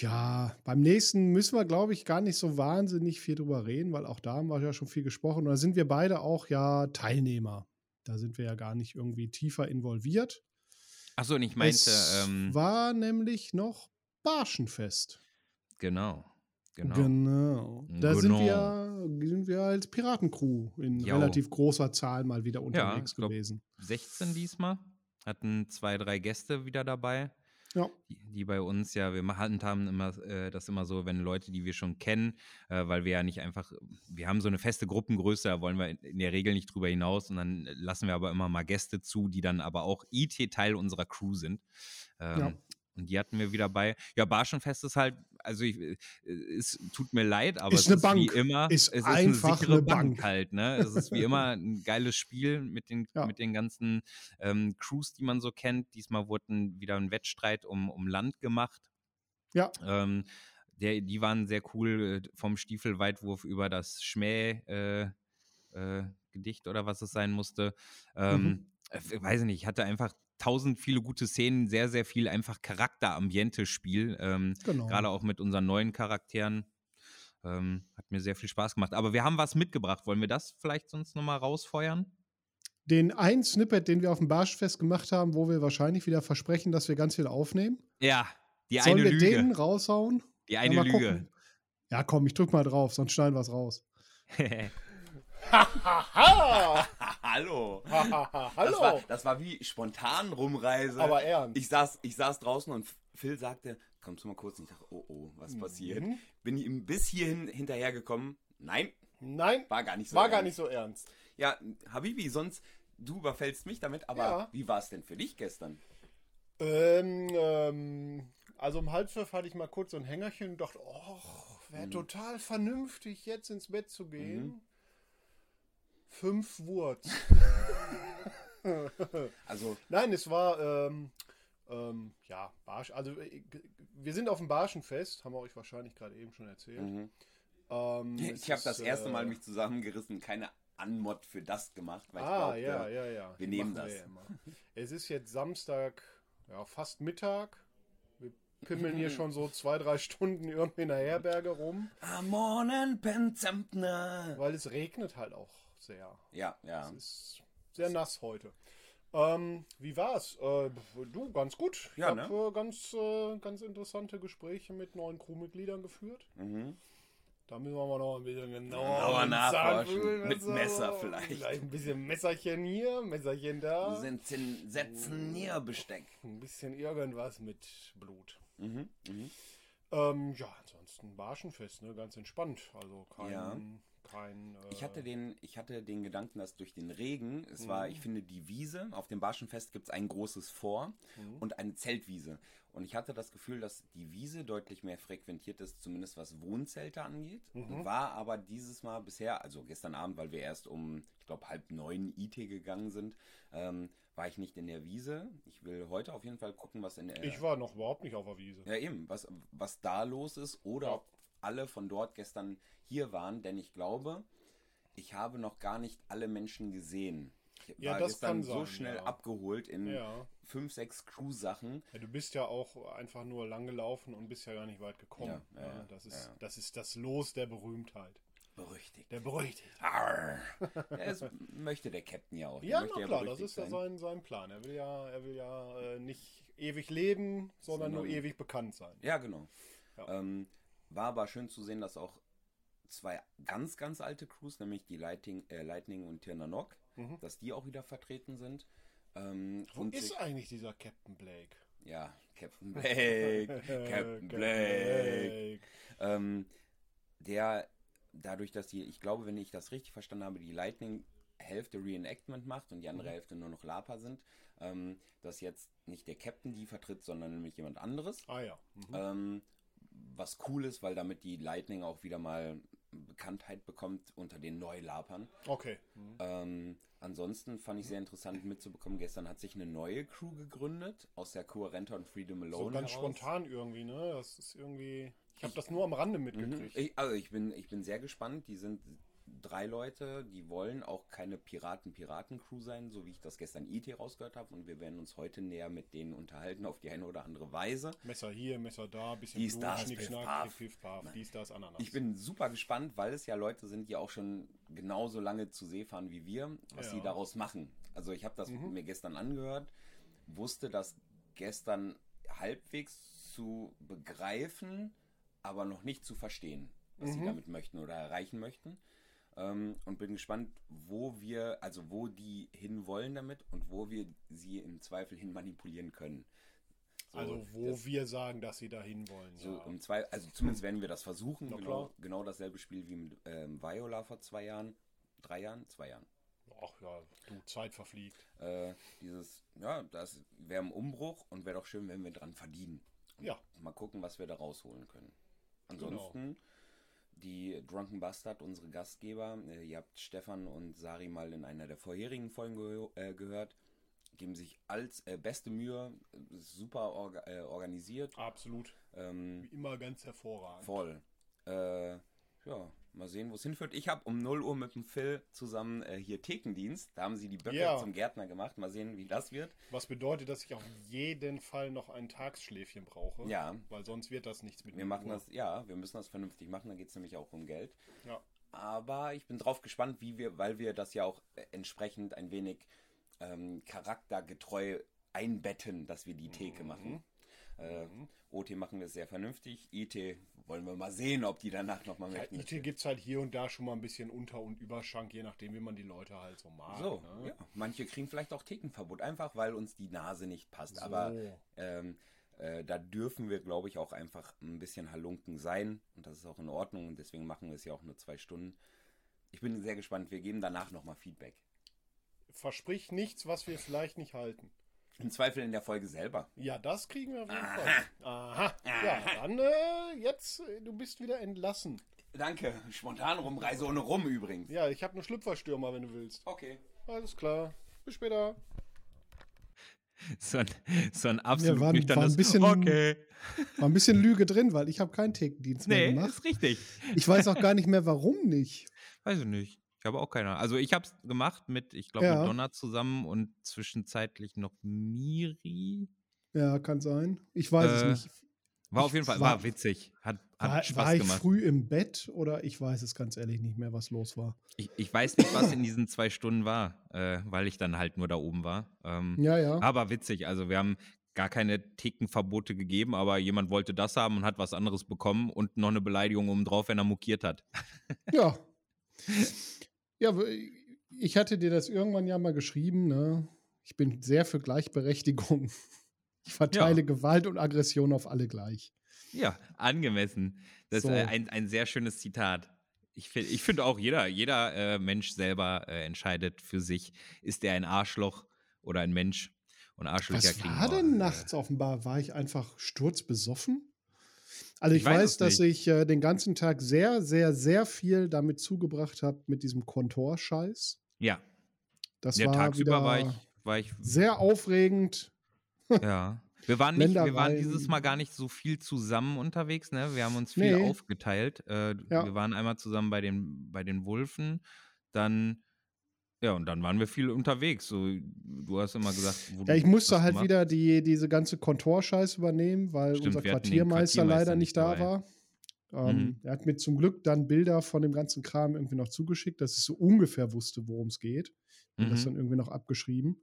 Ja, beim nächsten müssen wir, glaube ich, gar nicht so wahnsinnig viel drüber reden, weil auch da haben wir ja schon viel gesprochen. Und da sind wir beide auch ja Teilnehmer. Da sind wir ja gar nicht irgendwie tiefer involviert. Achso, und ich meinte. Es ähm, war nämlich noch Barschenfest. Genau. Genau. Genau. Da genau. Sind, wir, sind wir als Piratencrew in jo. relativ großer Zahl mal wieder unterwegs ja, gewesen. 16 diesmal. Hatten zwei, drei Gäste wieder dabei. Ja. Die, die, bei uns ja, wir handhaben immer äh, das immer so, wenn Leute, die wir schon kennen, äh, weil wir ja nicht einfach, wir haben so eine feste Gruppengröße, da wollen wir in, in der Regel nicht drüber hinaus und dann lassen wir aber immer mal Gäste zu, die dann aber auch IT-Teil unserer Crew sind. Ähm, ja. Und die hatten wir wieder bei. Ja, Barschenfest ist halt, also ich, äh, es tut mir leid, aber ist es ist Bank. wie immer, ist es ist eine sichere eine Bank. Bank. halt, ne? Es ist wie <laughs> immer ein geiles Spiel mit den, ja. mit den ganzen ähm, Crews, die man so kennt. Diesmal wurde wieder ein Wettstreit um, um Land gemacht. Ja. Ähm, der, die waren sehr cool, äh, vom Stiefelweitwurf über das Schmäh äh, äh, Gedicht oder was es sein musste. Ähm, mhm. weiß ich nicht, ich hatte einfach tausend viele gute Szenen, sehr, sehr viel einfach Charakter-Ambiente-Spiel. Ähm, genau. Gerade auch mit unseren neuen Charakteren. Ähm, hat mir sehr viel Spaß gemacht. Aber wir haben was mitgebracht. Wollen wir das vielleicht sonst nochmal rausfeuern? Den einen Snippet, den wir auf dem Barschfest gemacht haben, wo wir wahrscheinlich wieder versprechen, dass wir ganz viel aufnehmen. Ja, die Sollen eine wir Lüge. den raushauen? Die eine Lüge. Gucken. Ja, komm, ich drück mal drauf, sonst schneiden wir es raus. <laughs> Hallo. Hallo. <laughs> Das war, das war wie spontan Rumreise. Aber ernst. Ich saß, ich saß draußen und Phil sagte, kommst du mal kurz? Und ich dachte, oh oh, was mhm. passiert? Bin ihm bis hierhin hinterhergekommen. Nein. Nein. War gar nicht so War ernst. gar nicht so ernst. Ja, Habibi, sonst, du überfällst mich damit, aber ja. wie war es denn für dich gestern? Ähm, ähm, also um halb zwölf hatte ich mal kurz so ein Hängerchen und dachte, oh, wäre mhm. total vernünftig, jetzt ins Bett zu gehen. Mhm. Fünf Wurz. <laughs> also. Nein, es war, ähm, ähm, ja, Barsch. Also, äh, wir sind auf dem Barschenfest, haben wir euch wahrscheinlich gerade eben schon erzählt. Mhm. Ähm, <laughs> ich habe das erste Mal äh, mich zusammengerissen, keine Anmod für das gemacht, weil ah, ich glaubte, ja, ja, ja. wir nehmen das. Wir es ist jetzt Samstag, ja, fast Mittag. Wir pimmeln hier <laughs> schon so zwei, drei Stunden irgendwie in der Herberge rum. Am Morgen Penzempner. Weil es regnet halt auch sehr. Ja, ja. Es ist sehr nass heute. Ähm, wie war's? Äh, du, ganz gut. Ich ja, habe ne? äh, ganz, äh, ganz interessante Gespräche mit neuen Crewmitgliedern geführt. Mhm. Da müssen wir mal noch ein bisschen genauer nachforschen. Mit Messer vielleicht. Vielleicht ein bisschen Messerchen hier, Messerchen da. Sind Setzen näher Besteck. Ein bisschen irgendwas mit Blut. Mhm. Mhm. Ähm, ja, ansonsten Barschenfest, ne? Ganz entspannt. Also kein, ja kein. Äh ich, hatte den, ich hatte den Gedanken, dass durch den Regen, es mhm. war, ich finde, die Wiese, auf dem Barschenfest gibt es ein großes Vor mhm. und eine Zeltwiese. Und ich hatte das Gefühl, dass die Wiese deutlich mehr frequentiert ist, zumindest was Wohnzelte angeht. Mhm. War aber dieses Mal bisher, also gestern Abend, weil wir erst um, ich glaube, halb neun IT gegangen sind, ähm, war ich nicht in der Wiese. Ich will heute auf jeden Fall gucken, was in der. Ich war noch überhaupt nicht auf der Wiese. Ja, eben, was, was da los ist oder ja. ob alle von dort gestern hier waren, denn ich glaube, ich habe noch gar nicht alle Menschen gesehen. Ich Ja, war das gestern kann so sein, schnell ja. abgeholt in Ja. fünf, sechs Crew-Sachen. ja. Du bist ja auch einfach nur lang gelaufen und bist ja gar nicht weit gekommen. Ja, ja, das, ist, das ist das Los der Berühmtheit. Berüchtigt. Der Berüchtigt. Arr. <laughs> Das möchte der Captain ja auch. Der Ja, na klar, das ist ja sein. sein, Plan. Er will ja, er will ja äh, nicht ewig leben, sondern nur Sondern- ewig bekannt sein. Ja, genau. Ja. Ähm, war aber schön zu sehen, dass auch zwei ganz, ganz alte Crews, nämlich die Lighting, äh, Lightning und Tirnanok, Mhm. dass die auch wieder vertreten sind. Ähm, Wo und ist eigentlich dieser Captain Blake? Ja, Captain Blake, <laughs> Captain Blake. Ähm, der, dadurch, dass die, ich glaube, wenn ich das richtig verstanden habe, die Lightning Hälfte Reenactment macht und die andere Hälfte nur noch Lapa sind, ähm, dass jetzt nicht der Captain die vertritt, sondern nämlich jemand anderes. Ah ja. Mhm. Ähm, was cool ist, weil damit die Lightning auch wieder mal Bekanntheit bekommt unter den Neulapern. Okay. Mhm. Ähm, ansonsten fand ich sehr interessant mitzubekommen, gestern hat sich eine neue Crew gegründet, aus der Coherenta und Freedom Alone So ganz heraus. spontan irgendwie, ne? Das ist irgendwie. Ich habe das nur am Rande Mhm. mitgekriegt. Ich, also ich bin, ich bin sehr gespannt. Die sind drei Leute, die wollen auch keine Piraten-Piraten-Crew sein, so wie ich das gestern IT rausgehört habe. Und wir werden uns heute näher mit denen unterhalten auf die eine oder andere Weise. Messer hier, Messer da, bisschen Dies, Blut, das, Schnick, Schnack, Paff. Piff, Paff, dies, das, Ananas. Ich bin super gespannt, weil es ja Leute sind, die auch schon genauso lange zu See fahren wie wir, was Ja. sie daraus machen. Also ich habe das Mhm. mir gestern angehört, wusste das gestern halbwegs zu begreifen, aber noch nicht zu verstehen, was sie Mhm. damit möchten oder erreichen möchten. Ähm, und bin gespannt, wo wir, also wo die hinwollen damit und wo wir sie im Zweifel hin manipulieren können. So, also, wo das- wir sagen, dass sie dahin wollen. so ja. um zwei, also zumindest werden wir das versuchen. Na Genau, genau dasselbe Spiel wie mit ähm, Viola vor zwei Jahren, drei Jahren, zwei Jahren. Ach ja, du, Zeit verfliegt. Äh, dieses, ja, das wäre im Umbruch und wäre doch schön, wenn wir dran verdienen. Und Ja. Mal gucken, was wir da rausholen können. Ansonsten, die Drunken Bastard, unsere Gastgeber, äh, ihr habt Stefan und Sari mal in einer der vorherigen Folgen ge äh, gehört, geben sich als äh, beste Mühe, äh, super orga äh, organisiert. Absolut. Ähm, Wie immer ganz hervorragend. Voll. Äh, ja, mal sehen, wo es hinführt. Ich habe um 0 Uhr mit dem Phil zusammen äh, hier Thekendienst. Da haben sie die Böcke Ja. zum Gärtner gemacht. Mal sehen, wie das wird. Was bedeutet, dass ich auf jeden Fall noch ein Tagsschläfchen brauche. Ja. Weil sonst wird das nichts mit Wir dem machen Uhr. das, ja, wir müssen das vernünftig machen. Da geht es nämlich auch um Geld. Ja. Aber ich bin drauf gespannt, wie wir, weil wir das ja auch äh, entsprechend ein wenig ähm, charaktergetreu einbetten, dass wir die Theke Mhm. machen. Äh, OT machen wir es sehr vernünftig. IT wollen wir mal sehen, ob die danach nochmal Ja, möchten. IT gibt es halt hier und da schon mal ein bisschen Unter- und Überschank, je nachdem, wie man die Leute halt so mag. So, ne? ja. Manche kriegen vielleicht auch Thekenverbot, einfach weil uns die Nase nicht passt. So. Aber ähm, äh, da dürfen wir, glaube ich, auch einfach ein bisschen Halunken sein. Und das ist auch in Ordnung. Und deswegen machen wir es ja auch nur zwei Stunden. Ich bin sehr gespannt. Wir geben danach nochmal Feedback. Versprich nichts, was wir vielleicht nicht halten. Im Zweifel in der Folge selber. Ja, das kriegen wir auf jeden Fall. Aha. Ja, dann äh, jetzt, äh, du bist wieder entlassen. Danke. Spontan rumreise ohne rum übrigens. Ja, ich habe einen Schlüpferstürmer, wenn du willst. Okay. Alles klar. Bis später. So ein, so ein absolut war- war ein bisschen- Okay. War ein bisschen Lüge drin, weil ich habe keinen Thekendienst mehr Nee, gemacht. ist richtig. Ich weiß auch gar nicht mehr, warum nicht. Weiß ich nicht. Ich habe auch keine Ahnung. Also ich habe es gemacht mit, ich glaube, Ja. mit Donna zusammen und zwischenzeitlich noch Miri. Ja, kann sein. Ich weiß Äh, es nicht. War Ich auf jeden Fall, war- war, witzig. Hat, hat War, Spaß war ich gemacht. früh im Bett oder ich weiß es ganz ehrlich nicht mehr, was los war. Ich, ich weiß nicht, was in diesen zwei Stunden war, äh, weil ich dann halt nur da oben war. Ähm, Ja, ja. Aber witzig, also wir haben gar keine Thekenverbote gegeben, aber jemand wollte das haben und hat was anderes bekommen und noch eine Beleidigung obendrauf, wenn er mokiert hat. Ja. <laughs> Ja, ich hatte dir das irgendwann ja mal geschrieben, ne? Ich bin sehr für Gleichberechtigung. <laughs> Ich verteile Gewalt und Aggression auf alle gleich. Ja, angemessen. Das So. ist ein, ein sehr schönes Zitat. Ich finde ich find auch, jeder, jeder äh, Mensch selber äh, entscheidet für sich, ist er ein Arschloch oder ein Mensch. Und Arschlöcher Was kriegen war wir, denn nachts offenbar? War ich einfach sturzbesoffen? Also ich, Ich weiß weiß, dass ich äh, den ganzen Tag sehr, sehr, sehr viel damit zugebracht habe mit diesem Kontorscheiß. Ja, Das ja war tagsüber war ich, war ich sehr aufregend. <laughs> Ja. Wir waren, nicht, wir waren dieses Mal gar nicht so viel zusammen unterwegs, ne? Wir haben uns viel Nee. aufgeteilt. Äh, Ja. Wir waren einmal zusammen bei den, bei den Wulfen, dann Ja, und dann waren wir viel unterwegs. So, du hast immer gesagt, wo Ja, ich musste halt gemacht wieder die, diese ganze Kontorscheiß übernehmen, weil Stimmt, unser den Quartiermeister leider Quartiermeister nicht da dabei. war. Ähm, Mhm. Er hat mir zum Glück dann Bilder von dem ganzen Kram irgendwie noch zugeschickt, dass ich so ungefähr wusste, worum es geht. Und das Mhm. dann irgendwie noch abgeschrieben.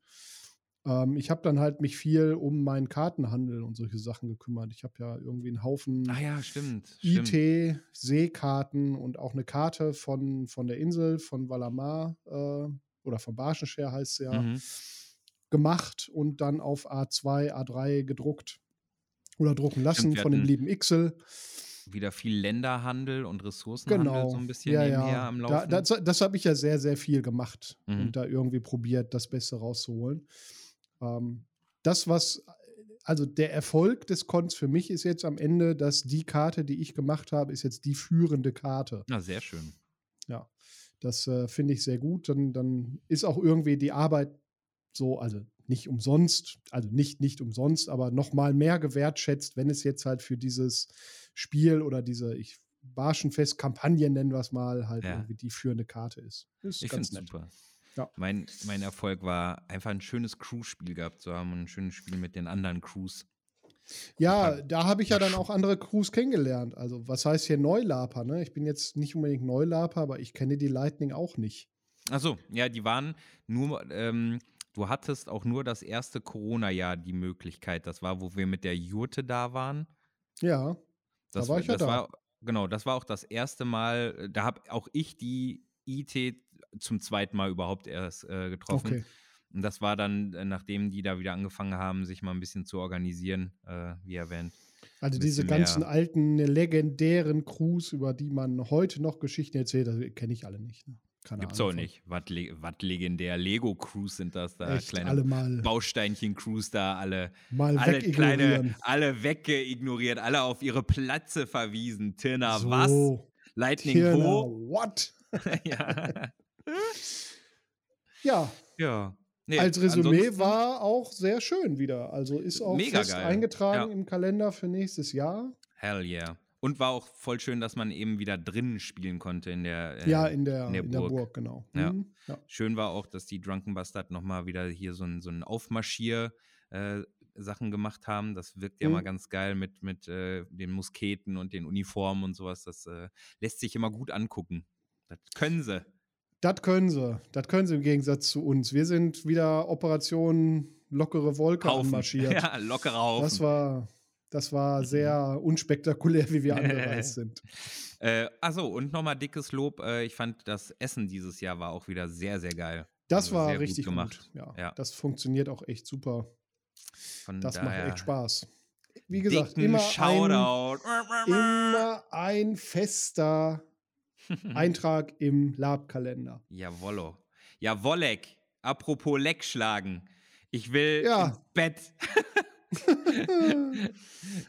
Ähm, ich habe dann halt mich viel um meinen Kartenhandel und solche Sachen gekümmert. Ich habe ja irgendwie einen Haufen Ah ja, stimmt. IT, Seekarten und auch eine Karte von, von der Insel, von Valamar äh, oder von Barschenschär heißt sie ja, Mhm. gemacht und dann auf A2, A3 gedruckt oder drucken lassen von dem lieben Ixel. Wieder viel Länderhandel und Ressourcenhandel Genau. so ein bisschen ja, nebenher ja. am Da, Laufen. das das habe ich ja sehr, sehr viel gemacht Mhm. und da irgendwie probiert, das Beste rauszuholen. Ähm, das, was, also der Erfolg des Cons für mich ist jetzt am Ende, dass die Karte, die ich gemacht habe, ist jetzt die führende Karte. Na, sehr schön. Ja, das äh, finde ich sehr gut. Dann, dann ist auch irgendwie die Arbeit so, also nicht umsonst, also nicht nicht umsonst, aber noch mal mehr gewertschätzt, wenn es jetzt halt für dieses Spiel oder diese ich Barschenfest-Kampagne nennen wir es mal, halt Ja. irgendwie die führende Karte ist. Ist Ich finde es super. Ja. Mein, mein Erfolg war einfach ein schönes Crew-Spiel gehabt zu haben und ein schönes Spiel mit den anderen Crews. Ja, da habe ich ja dann auch andere Crews kennengelernt. Also, was heißt hier Neulaper, ne? Ich bin jetzt nicht unbedingt Neulaper, aber ich kenne die Lightning auch nicht. Achso, ja, die waren nur, ähm, du hattest auch nur das erste Corona-Jahr die Möglichkeit. Das war, wo wir mit der Jurte da waren. Ja, Das war ich ja da. War, genau, das war auch das erste Mal, äh, da habe auch ich die IT zum zweiten Mal überhaupt erst äh, getroffen. okay. Und das war dann, äh, nachdem die da wieder angefangen haben, sich mal ein bisschen zu organisieren, äh, wie erwähnt. Also diese ganzen mehr- alten, legendären Crews, über die man heute noch Geschichten erzählt, das kenne ich alle nicht. Ne? Keine Gibt's Ahnung auch von. nicht. Was le was legendär. Lego-Crews sind das da. Echt, kleine alle mal, Bausteinchen-Crews da, alle, mal alle kleine, alle weggeignoriert, alle auf ihre Plätze verwiesen. Tirna, was? So, Lightning Tirna, wo? what? <laughs> ja. Ja, ja. Nee, als Resümee war auch sehr schön wieder. Also ist auch Mega fest geil. eingetragen Ja. im Kalender für nächstes Jahr. Hell yeah. Und war auch voll schön, dass man eben wieder drinnen spielen konnte in der, äh, ja, in der, in der in der Burg. Burg, genau. Ja. Mhm, ja. Schön war auch, dass die Drunken Bastard nochmal wieder hier so ein, so ein Aufmarschier äh, Sachen gemacht haben. Das wirkt ja Mhm. mal ganz geil mit, mit äh, den Musketen und den Uniformen und sowas. Das äh, lässt sich immer gut angucken. Das können sie. Das können sie. Das können sie im Gegensatz zu uns. Wir sind wieder Operation lockere Wolke Haufen. anmarschiert. <laughs> Ja, lockerer Haufen. Das war, das war sehr unspektakulär, wie wir <laughs> angereist sind. Äh, achso, und nochmal dickes Lob. Äh, ich fand, das Essen dieses Jahr war auch wieder sehr, sehr geil. Das Also war gut richtig gut. gemacht. Ja, Ja. Das funktioniert auch echt super. Von Das macht echt Spaß. Wie gesagt, immer ein, Shoutout. immer ein fester <laughs> Eintrag im Lab-Kalender. Jawollo. Jawollek. Apropos Leck schlagen. Ich will Ja. ins Bett. <laughs>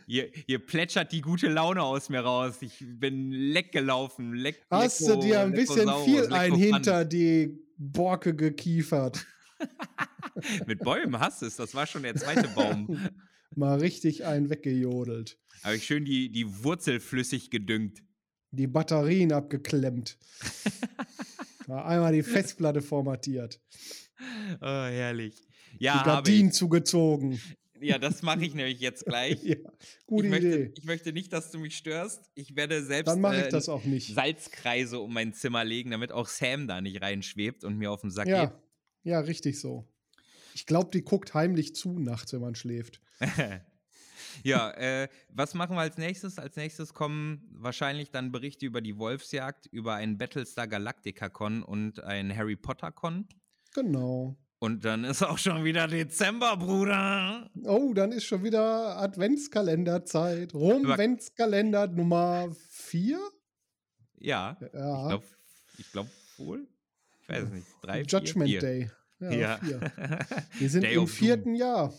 hier, hier plätschert die gute Laune aus mir raus. Ich bin leck gelaufen. Leck, Hast lecko, du dir ein bisschen viel ein hinter die Borke gekiefert? <laughs> Mit Bäumen hast du es. Das war schon der zweite Baum. Mal richtig einen weggejodelt. Habe ich schön die, die Wurzel flüssig gedüngt. Die Batterien abgeklemmt. <laughs> Mal einmal die Festplatte formatiert. Oh, herrlich. die Ja, habe Gardinen zugezogen. Ja, das mache ich nämlich jetzt <laughs> gleich. Ja, gute ich, möchte, Idee. ich möchte nicht, dass du mich störst. Ich werde selbst Dann ich äh, das auch nicht. Salzkreise um mein Zimmer legen, damit auch Sam da nicht reinschwebt und mir auf den Sack Ja, ja, richtig so. Ich glaube, die guckt heimlich zu nachts, wenn man schläft. <laughs> ja, äh, was machen wir als nächstes? Als nächstes kommen wahrscheinlich dann Berichte über die Wolfsjagd, über einen Battlestar Galactica Con und ein Harry Potter Con. Genau. Und dann ist auch schon wieder Dezember, Bruder. Oh, dann ist schon wieder Adventskalenderzeit. Rom-Ventskalender Nummer 4? Ja, ich Ja. glaube ich glaub wohl. Ich weiß es nicht. Drei, Judgment vier, vier. Day. Ja, Ja. vier. <laughs> Wir sind Day im of Doom. vierten Jahr.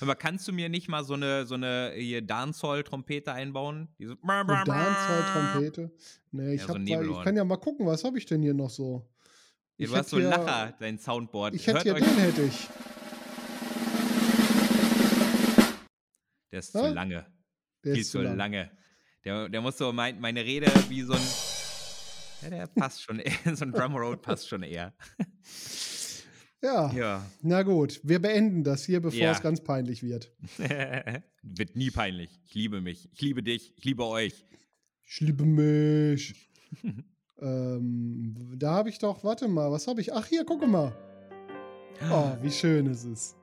Aber kannst du mir nicht mal so eine, so eine Dancehall-Trompete einbauen? Diese Eine Dancehall-Trompete. Nee, ich, Ja, so da, ich kann ja mal gucken, was habe ich denn hier noch so? Ja, du hast so einen Lacher, dein Soundboard. Ich hätte Hört hier euch, den hätte ich. der ist Hä? zu lange. Der Viel ist zu lange. lang. Der, der muss so mein, meine Rede wie so ein. Ja, der passt schon. <laughs> so ein Drumroll passt schon eher. Ja. Ja. Na gut, wir beenden das hier, bevor Ja. es ganz peinlich wird. <laughs> Wird nie peinlich. Ich liebe mich. Ich liebe dich. Ich liebe euch. Ich liebe mich. <laughs> ähm, da habe ich doch, warte mal, was habe ich? Ach, hier, gucke mal. Oh, wie schön es ist.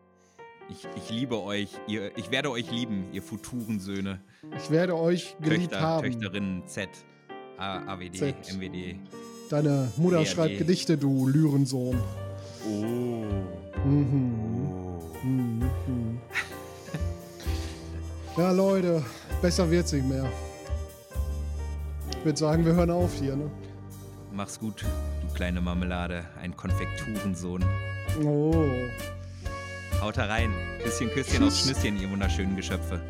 Ich, ich liebe euch. Ihr, ich werde euch lieben, ihr Futurensöhne. Ich werde euch geliebt Töchter, haben. Töchterinnen Z. A, AWD, Z. MWD. Deine Mutter BRD. schreibt Gedichte, du Lyrensohn. Oh. Mhm. oh. Mhm. <laughs> ja, Leute, besser wird's nicht mehr. Ich würde sagen, wir hören auf hier, ne? Mach's gut, du kleine Marmelade. Ein Konfekturensohn. Oh. Haut da rein. Küsschen, Küsschen aufs Tschüss. <laughs> Schnüsschen, ihr wunderschönen Geschöpfe.